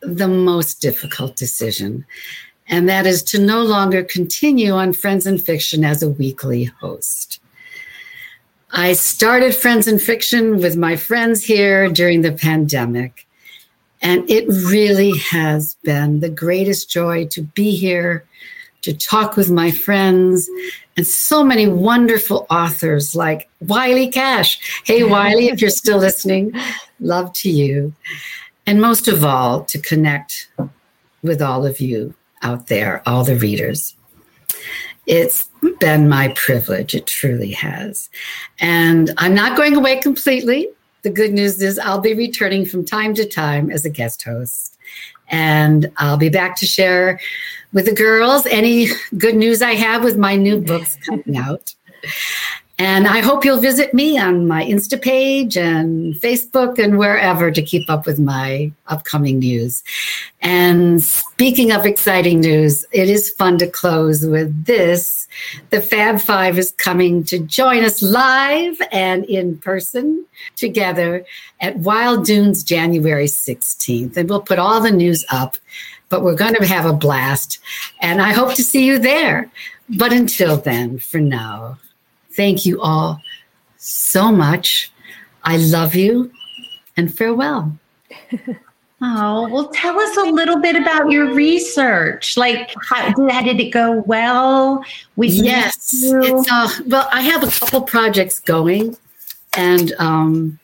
the most difficult decision, and that is to no longer continue on Friends and Fiction as a weekly host. I started Friends and Fiction with my friends here during the pandemic, and it really has been the greatest joy to be here, to talk with my friends, and so many wonderful authors like Wiley Cash. Hey, Wiley, if you're still listening, love to you. And most of all, to connect with all of you out there, all the readers. It's been my privilege. It truly has. And I'm not going away completely. The good news is I'll be returning from time to time as a guest host. And I'll be back to share with the girls any good news I have with my new books coming out. And I hope you'll visit me on my Insta page and Facebook and wherever to keep up with my upcoming news. And speaking of exciting news, it is fun to close with this. The Fab Five is coming to join us live and in person together at Wild Dunes January 16th. And we'll put all the news up, but we're going to have a blast. And I hope to see you there. But until then, for now, Thank you all so much. I love you and farewell. Oh, well, tell us a little bit about your research. Like, how, how did it go well? We yes, it's uh, well, I have a couple projects going, and um,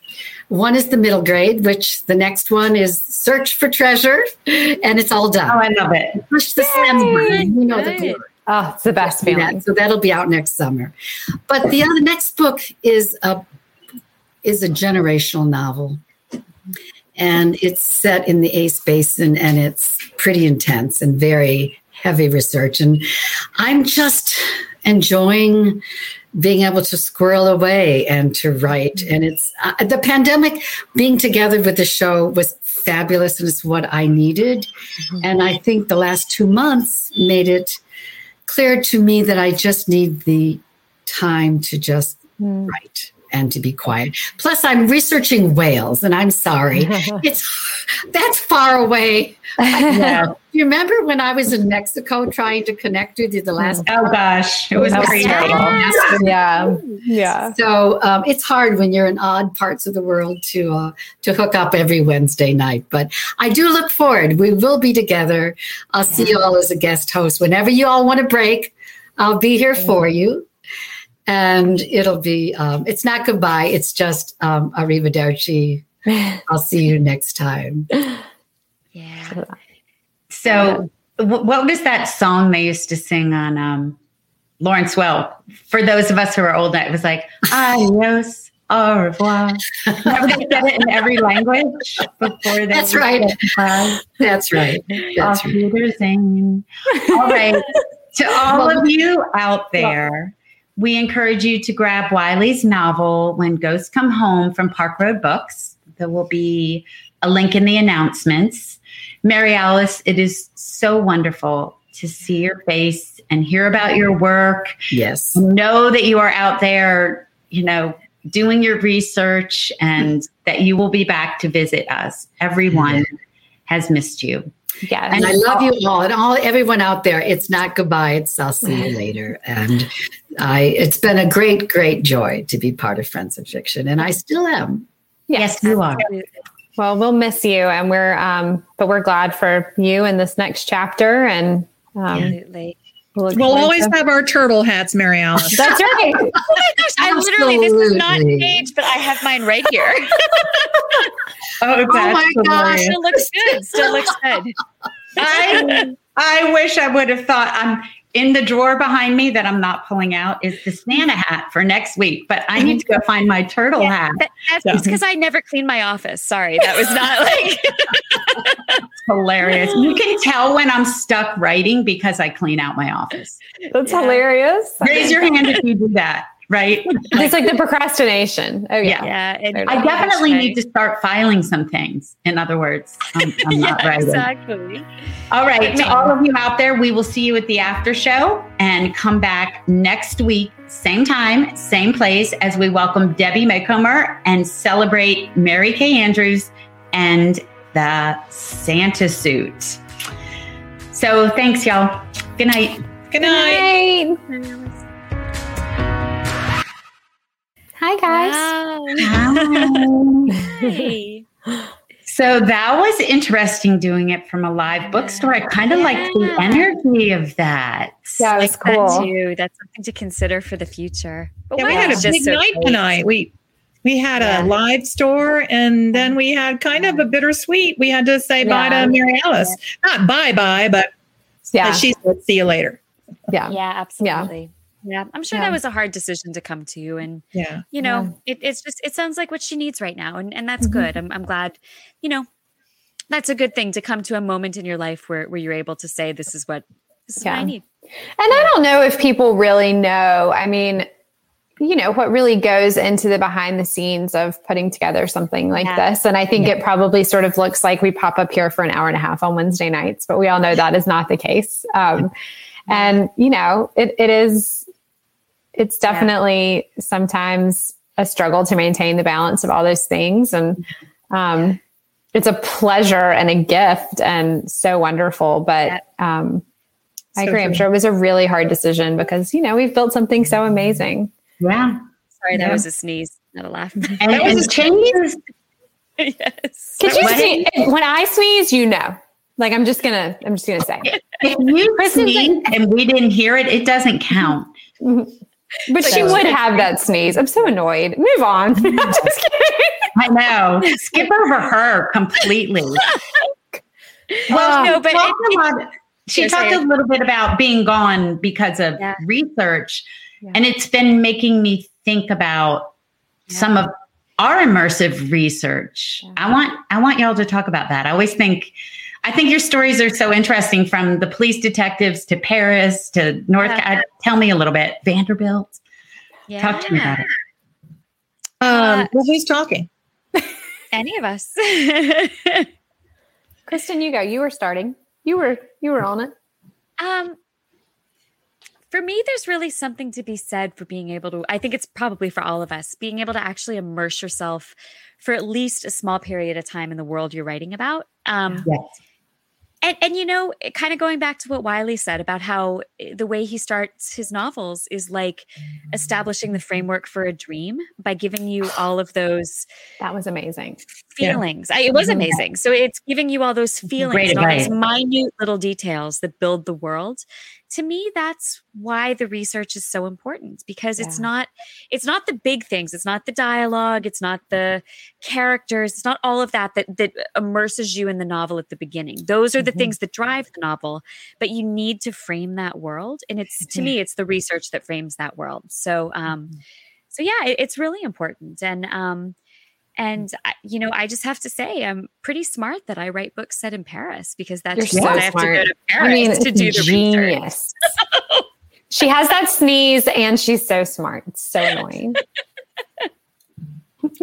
one is the middle grade, which the next one is search for treasure, and it's all done. Oh, I love it. Push the send button. You know the Oh, it's the best feeling. That. So that'll be out next summer. But the other next book is a is a generational novel and it's set in the Ace Basin, and it's pretty intense and very heavy research. And I'm just enjoying being able to squirrel away and to write. And it's uh, the pandemic being together with the show was fabulous, and it's what I needed. Mm-hmm. And I think the last two months made it clear to me that I just need the time to just mm. write and to be quiet. Plus, I'm researching whales, and I'm sorry, it's that's far away. Yeah. you remember when I was in Mexico trying to connect with you the last? Oh gosh, it was crazy. Yeah, yeah. So um, it's hard when you're in odd parts of the world to uh, to hook up every Wednesday night. But I do look forward. We will be together. I'll see you all as a guest host whenever you all want to break. I'll be here for you and it'll be um, it's not goodbye. It's just um, arrivederci. I'll see you next time. Yeah. So w- what was that song they used to sing on um, Lawrence Welk for those of us who are old it was like adios au revoir. Never they said it in every language before that's right. that's right. That's right. all right. To all of you out there we encourage you to grab Wiley's novel, When Ghosts Come Home, from Park Road Books. There will be a link in the announcements. Mary Alice, it is so wonderful to see your face and hear about your work. Yes. Know that you are out there, you know, doing your research and that you will be back to visit us. Everyone has missed you. Yeah. And I love you all and all everyone out there. It's not goodbye. It's I'll see you later. And I it's been a great, great joy to be part of Friends of Fiction. And I still am. Yes, yes you are. Well, we'll miss you and we're um but we're glad for you in this next chapter and um Absolutely. We'll, we'll always to- have our turtle hats, Mary Alice. That's right. oh my gosh, I literally, this is not staged, but I have mine right here. oh, oh my gosh. Still looks good. Still looks good. I, I wish I would have thought I'm um, in the drawer behind me that I'm not pulling out is the Santa hat for next week, but I need to go find my turtle yeah, hat. That, that's because I never cleaned my office. Sorry, that was not like hilarious. You can tell when I'm stuck writing because I clean out my office. That's yeah. hilarious. Raise your hand if you do that right? it's like the procrastination. Oh yeah, yeah. yeah I oh, definitely need to start filing some things. In other words, I'm, I'm yeah, not writing. Exactly. All right, to all of you out there, we will see you at the after show and come back next week, same time, same place, as we welcome Debbie Macomber and celebrate Mary Kay Andrews and the Santa suit. So thanks, y'all. Good night. Good night. Good night. Hi, guys. Wow. Hi. So that was interesting doing it from a live bookstore. I kind of yeah. like the energy of that. Yeah, it was like cool. That too. That's something to consider for the future. But yeah, we had a big so night tonight. We we had yeah. a live store and then we had kind of a bittersweet. We had to say bye to Mary Alice. Not bye bye, but yeah, she said see you later. Yeah. Yeah, absolutely. Yeah, I'm sure yeah. that was a hard decision to come to, and yeah, you know, yeah. It, it's just it sounds like what she needs right now, and and that's mm-hmm. good. I'm I'm glad, you know, that's a good thing to come to a moment in your life where where you're able to say this is what this is yeah. what I need. And I don't know if people really know. I mean, you know what really goes into the behind the scenes of putting together something like yeah. this and i think yeah. it probably sort of looks like we pop up here for an hour and a half on wednesday nights but we all know that is not the case um, and you know it, it is it's definitely yeah. sometimes a struggle to maintain the balance of all those things. And um, it's a pleasure and a gift and so wonderful. But um, I agree. True. I'm sure it was a really hard decision because, you know, we've built something so amazing. Yeah. Sorry, that yeah. was a sneeze, not a laugh. And, and changes yes. Could you see when I sneeze? You know, like I'm just gonna, I'm just gonna say. If you Kristin's sneeze and we didn't hear it, it doesn't count. But she would have that sneeze. I'm so annoyed. Move on. just kidding. I know. Skip over her completely. Well, no, but it- she talked a little bit about being gone because of Yeah. research, Yeah. and it's been making me think about some of our immersive research. I want I want y'all to talk about that. I always think I think your stories are so interesting from the police detectives to Paris to North. Yeah. uh, tell me a little bit. Vanderbilt. Yeah. Talk to me about it. Um, well, who's talking? Any of us. Kristin, you go. You were starting. You were, you were on it. Um, for me, there's really something to be said for being able to, I think it's probably for all of us, being able to actually immerse yourself for at least a small period of time in the world you're writing about. Um, Yes. And, and you know, kind of going back to what Wiley said about how eh, the way he starts his novels is like establishing the framework for a dream by giving you all of those That was amazing. Yeah. feelings. I, it was amazing. So it's giving you all those feelings and all those minute little details that build the world. To me, that's why the research is so important because it's not it's not the big things. It's not the dialogue. It's not the characters. It's not all of that that that immerses you in the novel at the beginning. Those are the Mhm. things that drive the novel. But you need to frame that world, and it's to me, it's the research that frames that world. So, um, so yeah, it- it's really important. And um, and you know, I just have to say, I'm pretty smart that I write books set in Paris because that's You're just so I have to go to Paris I mean, to do the research. she has that sneeze and she's so smart. It's so annoying.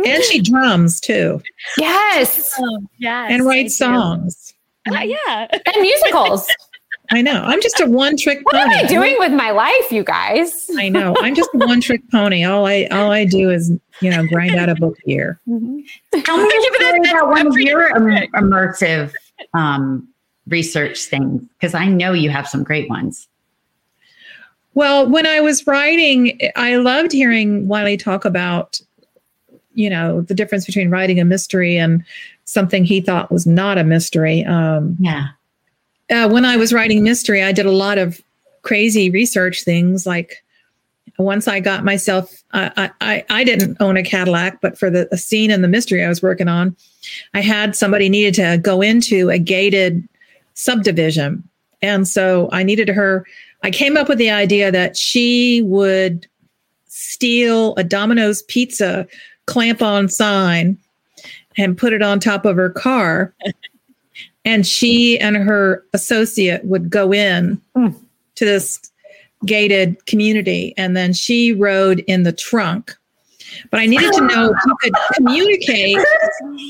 And she drums too, yes. Yes, and I writes songs. Uh, yeah. And musicals. I know. I'm just a one-trick pony. What am. I doing with my life, you guys? I know. I'm just a one-trick pony. All I all I do is you know grind out a book here. Tell me Give a it a- story about one of your im- immersive um, research things because I know you have some great ones. Well, when I was writing, I loved hearing Wiley talk about, you know, the difference between writing a mystery and something he thought was not a mystery. Um, Yeah. uh, when I was writing mystery, I did a lot of crazy research things. Like once I got myself, I, I, I didn't own a Cadillac, but for the a scene and the mystery I was working on, I had somebody needed to go into a gated subdivision. And so I needed her. I came up with the idea that she would steal a Domino's pizza clamp on sign and put it on top of her car. and she and her associate would go in Mm. to this gated community. And then she rode in the trunk. But I needed to know if you could communicate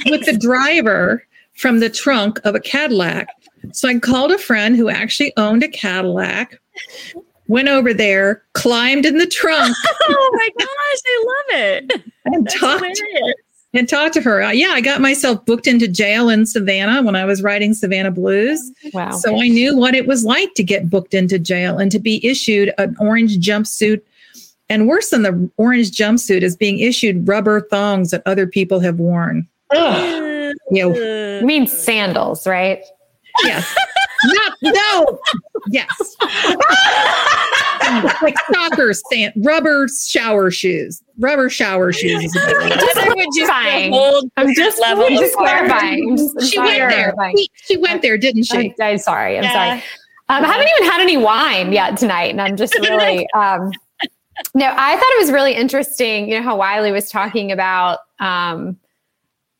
with the driver from the trunk of a Cadillac. So I called a friend who actually owned a Cadillac, went over there, climbed in the trunk, Oh my gosh, I love it. and That's talked hilarious. And talked to her. Uh, yeah, I got myself booked into jail in Savannah when I was writing Savannah Blues. Wow. So I knew what it was like to get booked into jail and to be issued an orange jumpsuit. And worse than the orange jumpsuit is being issued rubber thongs that other people have worn. You know, You mean sandals, right? yes. Not, no. Yes. like soccer stand, rubber shower shoes. Rubber shower shoes. is a. Heather would just Clarifying. hold I'm just, level I'm just clarifying. I'm just- She went there. She, she went there, didn't she? I'm, I'm sorry. I'm Yeah. sorry. Um, I haven't even had any wine yet tonight, and I'm just really. Um, no, I thought it was really interesting. You know how Wiley was talking about um,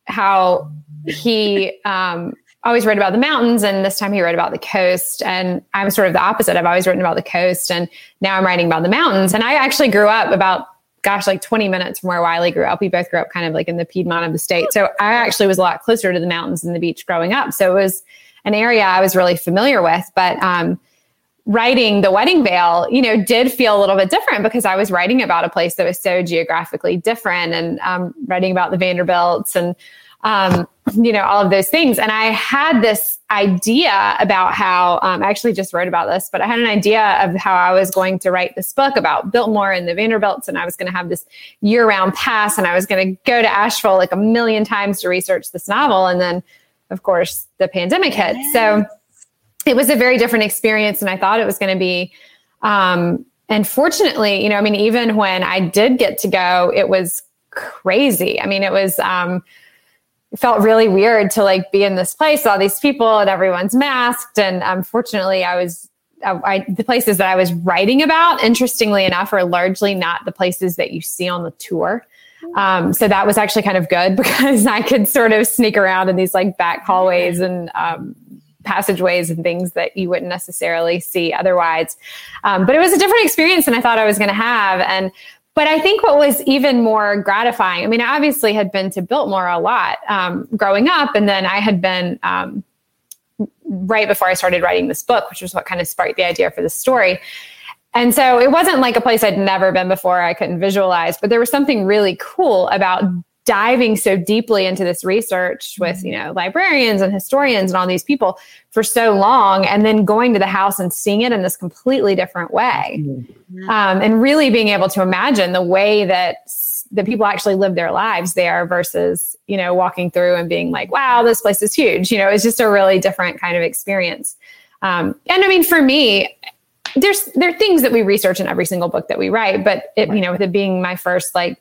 how he um, always wrote about the mountains, and this time he wrote about the coast. And I'm sort of the opposite. I've always written about the coast, and now I'm writing about the mountains. And I actually grew up about gosh, like 20 minutes from where Wiley grew up. We both grew up kind of like in the Piedmont of the state. So I actually was a lot closer to the mountains and the beach growing up. So it was an area I was really familiar with. But um, writing The Wedding Veil, you know, did feel a little bit different because I was writing about a place that was so geographically different and um, writing about the Vanderbilts and, um, you know, all of those things. And I had this idea about how um, I actually just wrote about this, but I had an idea of how I was going to write this book about Biltmore and the Vanderbilts, and I was going to have this year-round pass, and I was going to go to Asheville like a million times to research this novel, and then, of course, the pandemic hit. So it was a very different experience, and I thought it was going to be. Um, and fortunately, you know, I mean, even when I did get to go, it was crazy. I mean, it was. Um, it felt really weird to like be in this place, all these people, and everyone's masked. And unfortunately, I was I, I, the places that I was writing about, interestingly enough, are largely not the places that you see on the tour. Um, so that was actually kind of good because I could sort of sneak around in these like back hallways and um, passageways and things that you wouldn't necessarily see otherwise. Um, but it was a different experience than I thought I was going to have. And but I think what was even more gratifying, I mean, I obviously had been to Biltmore a lot um, growing up, and then I had been um, right before I started writing this book, which was what kind of sparked the idea for the story. And so it wasn't like a place I'd never been before, I couldn't visualize, but there was something really cool about diving so deeply into this research with you know librarians and historians and all these people for so long and then going to the house and seeing it in this completely different way. Um, and really being able to imagine the way that the people actually live their lives there versus you know walking through and being like wow this place is huge. You know it's just a really different kind of experience. Um, and i mean for me there's there are things that we research in every single book that we write but it you know with it being my first like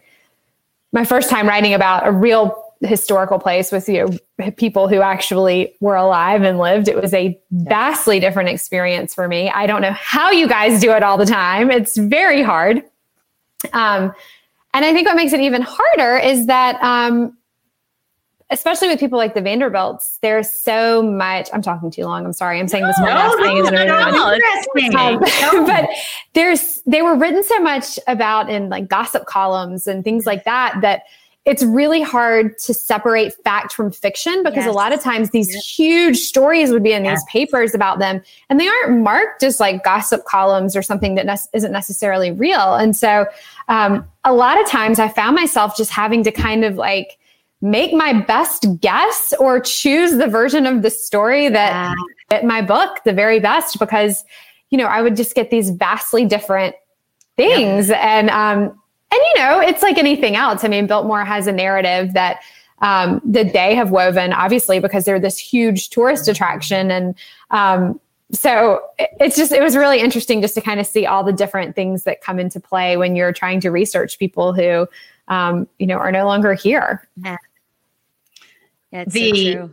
my first time writing about a real historical place with you know people who actually were alive and lived. It was a vastly different experience for me. I don't know how you guys do it all the time. It's very hard. Um, and i think what makes it even harder is that um, especially with people like the Vanderbilts, there's so much. I'm talking too long. I'm sorry. I'm saying this one last thing. No, no, um, but there's they were written so much about in like gossip columns and things like that that it's really hard to separate fact from fiction because yes. a lot of times these yep. huge stories would be in these papers about them and they aren't marked as like gossip columns or something that ne- isn't necessarily real. And so um, a lot of times I found myself just having to kind of like make my best guess or choose the version of the story that fit my book the very best because you know i would just get these vastly different things. And um and you know it's like anything else. I mean biltmore has a narrative that um that they have woven obviously because they're this huge tourist attraction. And um so it's just it was really interesting just to kind of see all the different things that come into play when you're trying to research people who um, you know are no longer here Yeah, the so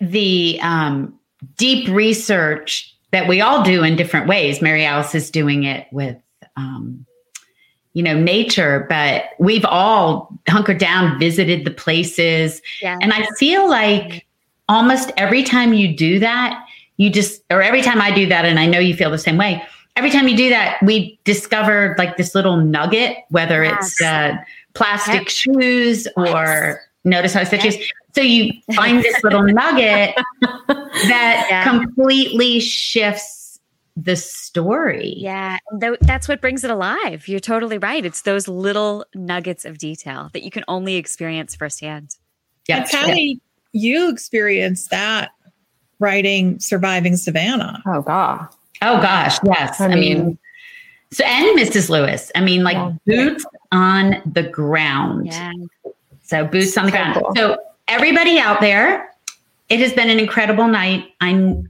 the um, deep research that we all do in different ways. Mary Alice is doing it with, um, you know, nature, but we've all hunkered down, visited the places, yeah. and I feel like almost every time you do that, you just, or every time I do that, and I know you feel the same way. Every time you do that, we discover like this little nugget, whether yes. it's uh, plastic yep. shoes or Notice how I said yes. So you find this little nugget that yeah. completely shifts the story. Yeah, th- that's what brings it alive. You're totally right. It's those little nuggets of detail that you can only experience firsthand. Yeah, and Patti, yeah. you experienced that writing "Surviving Savannah." Oh god. Oh gosh, yes. I, I mean, mean, so and Mrs. Lewis. I mean, like yeah. boots on the ground. Yeah. So boots on the ground. Cool. So everybody out there, it has been an incredible night. I'm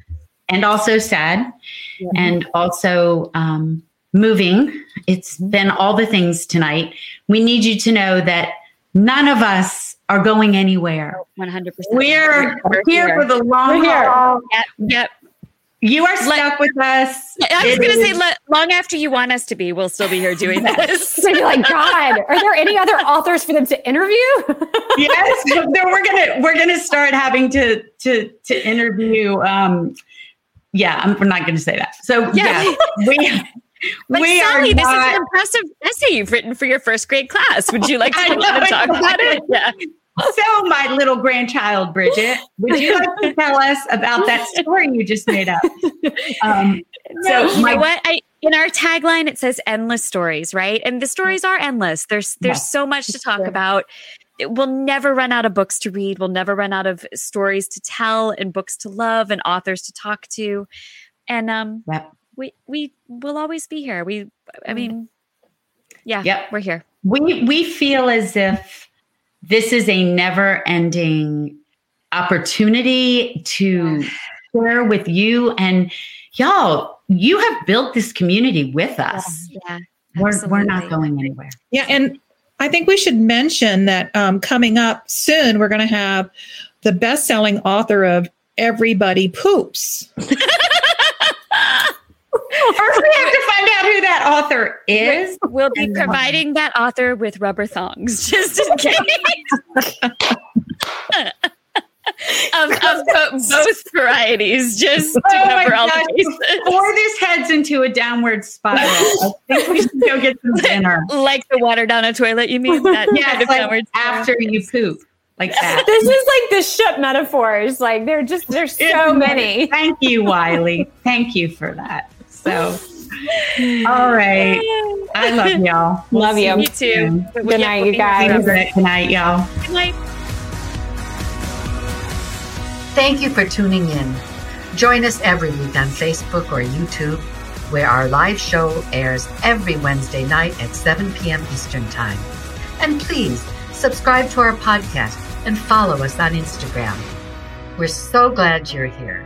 and also sad mm-hmm. and also um, moving. It's been all the things tonight. We need you to know that none of us are going anywhere. 100%. We're, We're here, here for the long haul. Yep. yep. You are stuck with us. I was going to say, long after you want us to be, we'll still be here doing this. so you're like, God, are there any other authors for them to interview? yes, we're gonna we're gonna start having to to to interview. Um, yeah, I'm, we're not going to say that. So yeah, yeah we. But we Sally, this is an impressive essay you've written for your first grade class. Would you like to, talk about it? Yeah. So, my little grandchild, Bridget, would you like to tell us about that story you just made up? Um, so, you my, know what? I, in our tagline, it says endless stories, right? And the stories are endless. There's there's yes, so much to talk true. about. we'll never run out of books to read. We'll never run out of stories to tell and books to love and authors to talk to. And um, yep. We we will always be here. We, I mean, yeah, yep. we're here. We we feel as if this is a never ending opportunity to share with you and y'all. You have built this community with us. Yeah, yeah we're, we're not going anywhere. Yeah, and I think we should mention that um, coming up soon, we're going to have the best selling author of Everybody Poops. First, we have to find out who that author is. We'll be providing that author with rubber thongs just in case. of, of both varieties, just to oh cover all the bases. Before this heads into a downward spiral, I think we should go get some dinner. like the water down a toilet, you mean? That yeah, kind of like downward after you poop. Like that. This is like the ship metaphors. Like they're just there's so many. Thank you, Wiley. Thank you for that. So all right. I love y'all. We'll love you. You too. Good night, you guys. Good night, y'all. Good night. Thank you for tuning in. Join us every week on Facebook or YouTube, where our live show airs every Wednesday night at 7 p.m. Eastern Time. And please subscribe to our podcast and follow us on Instagram. We're so glad you're here.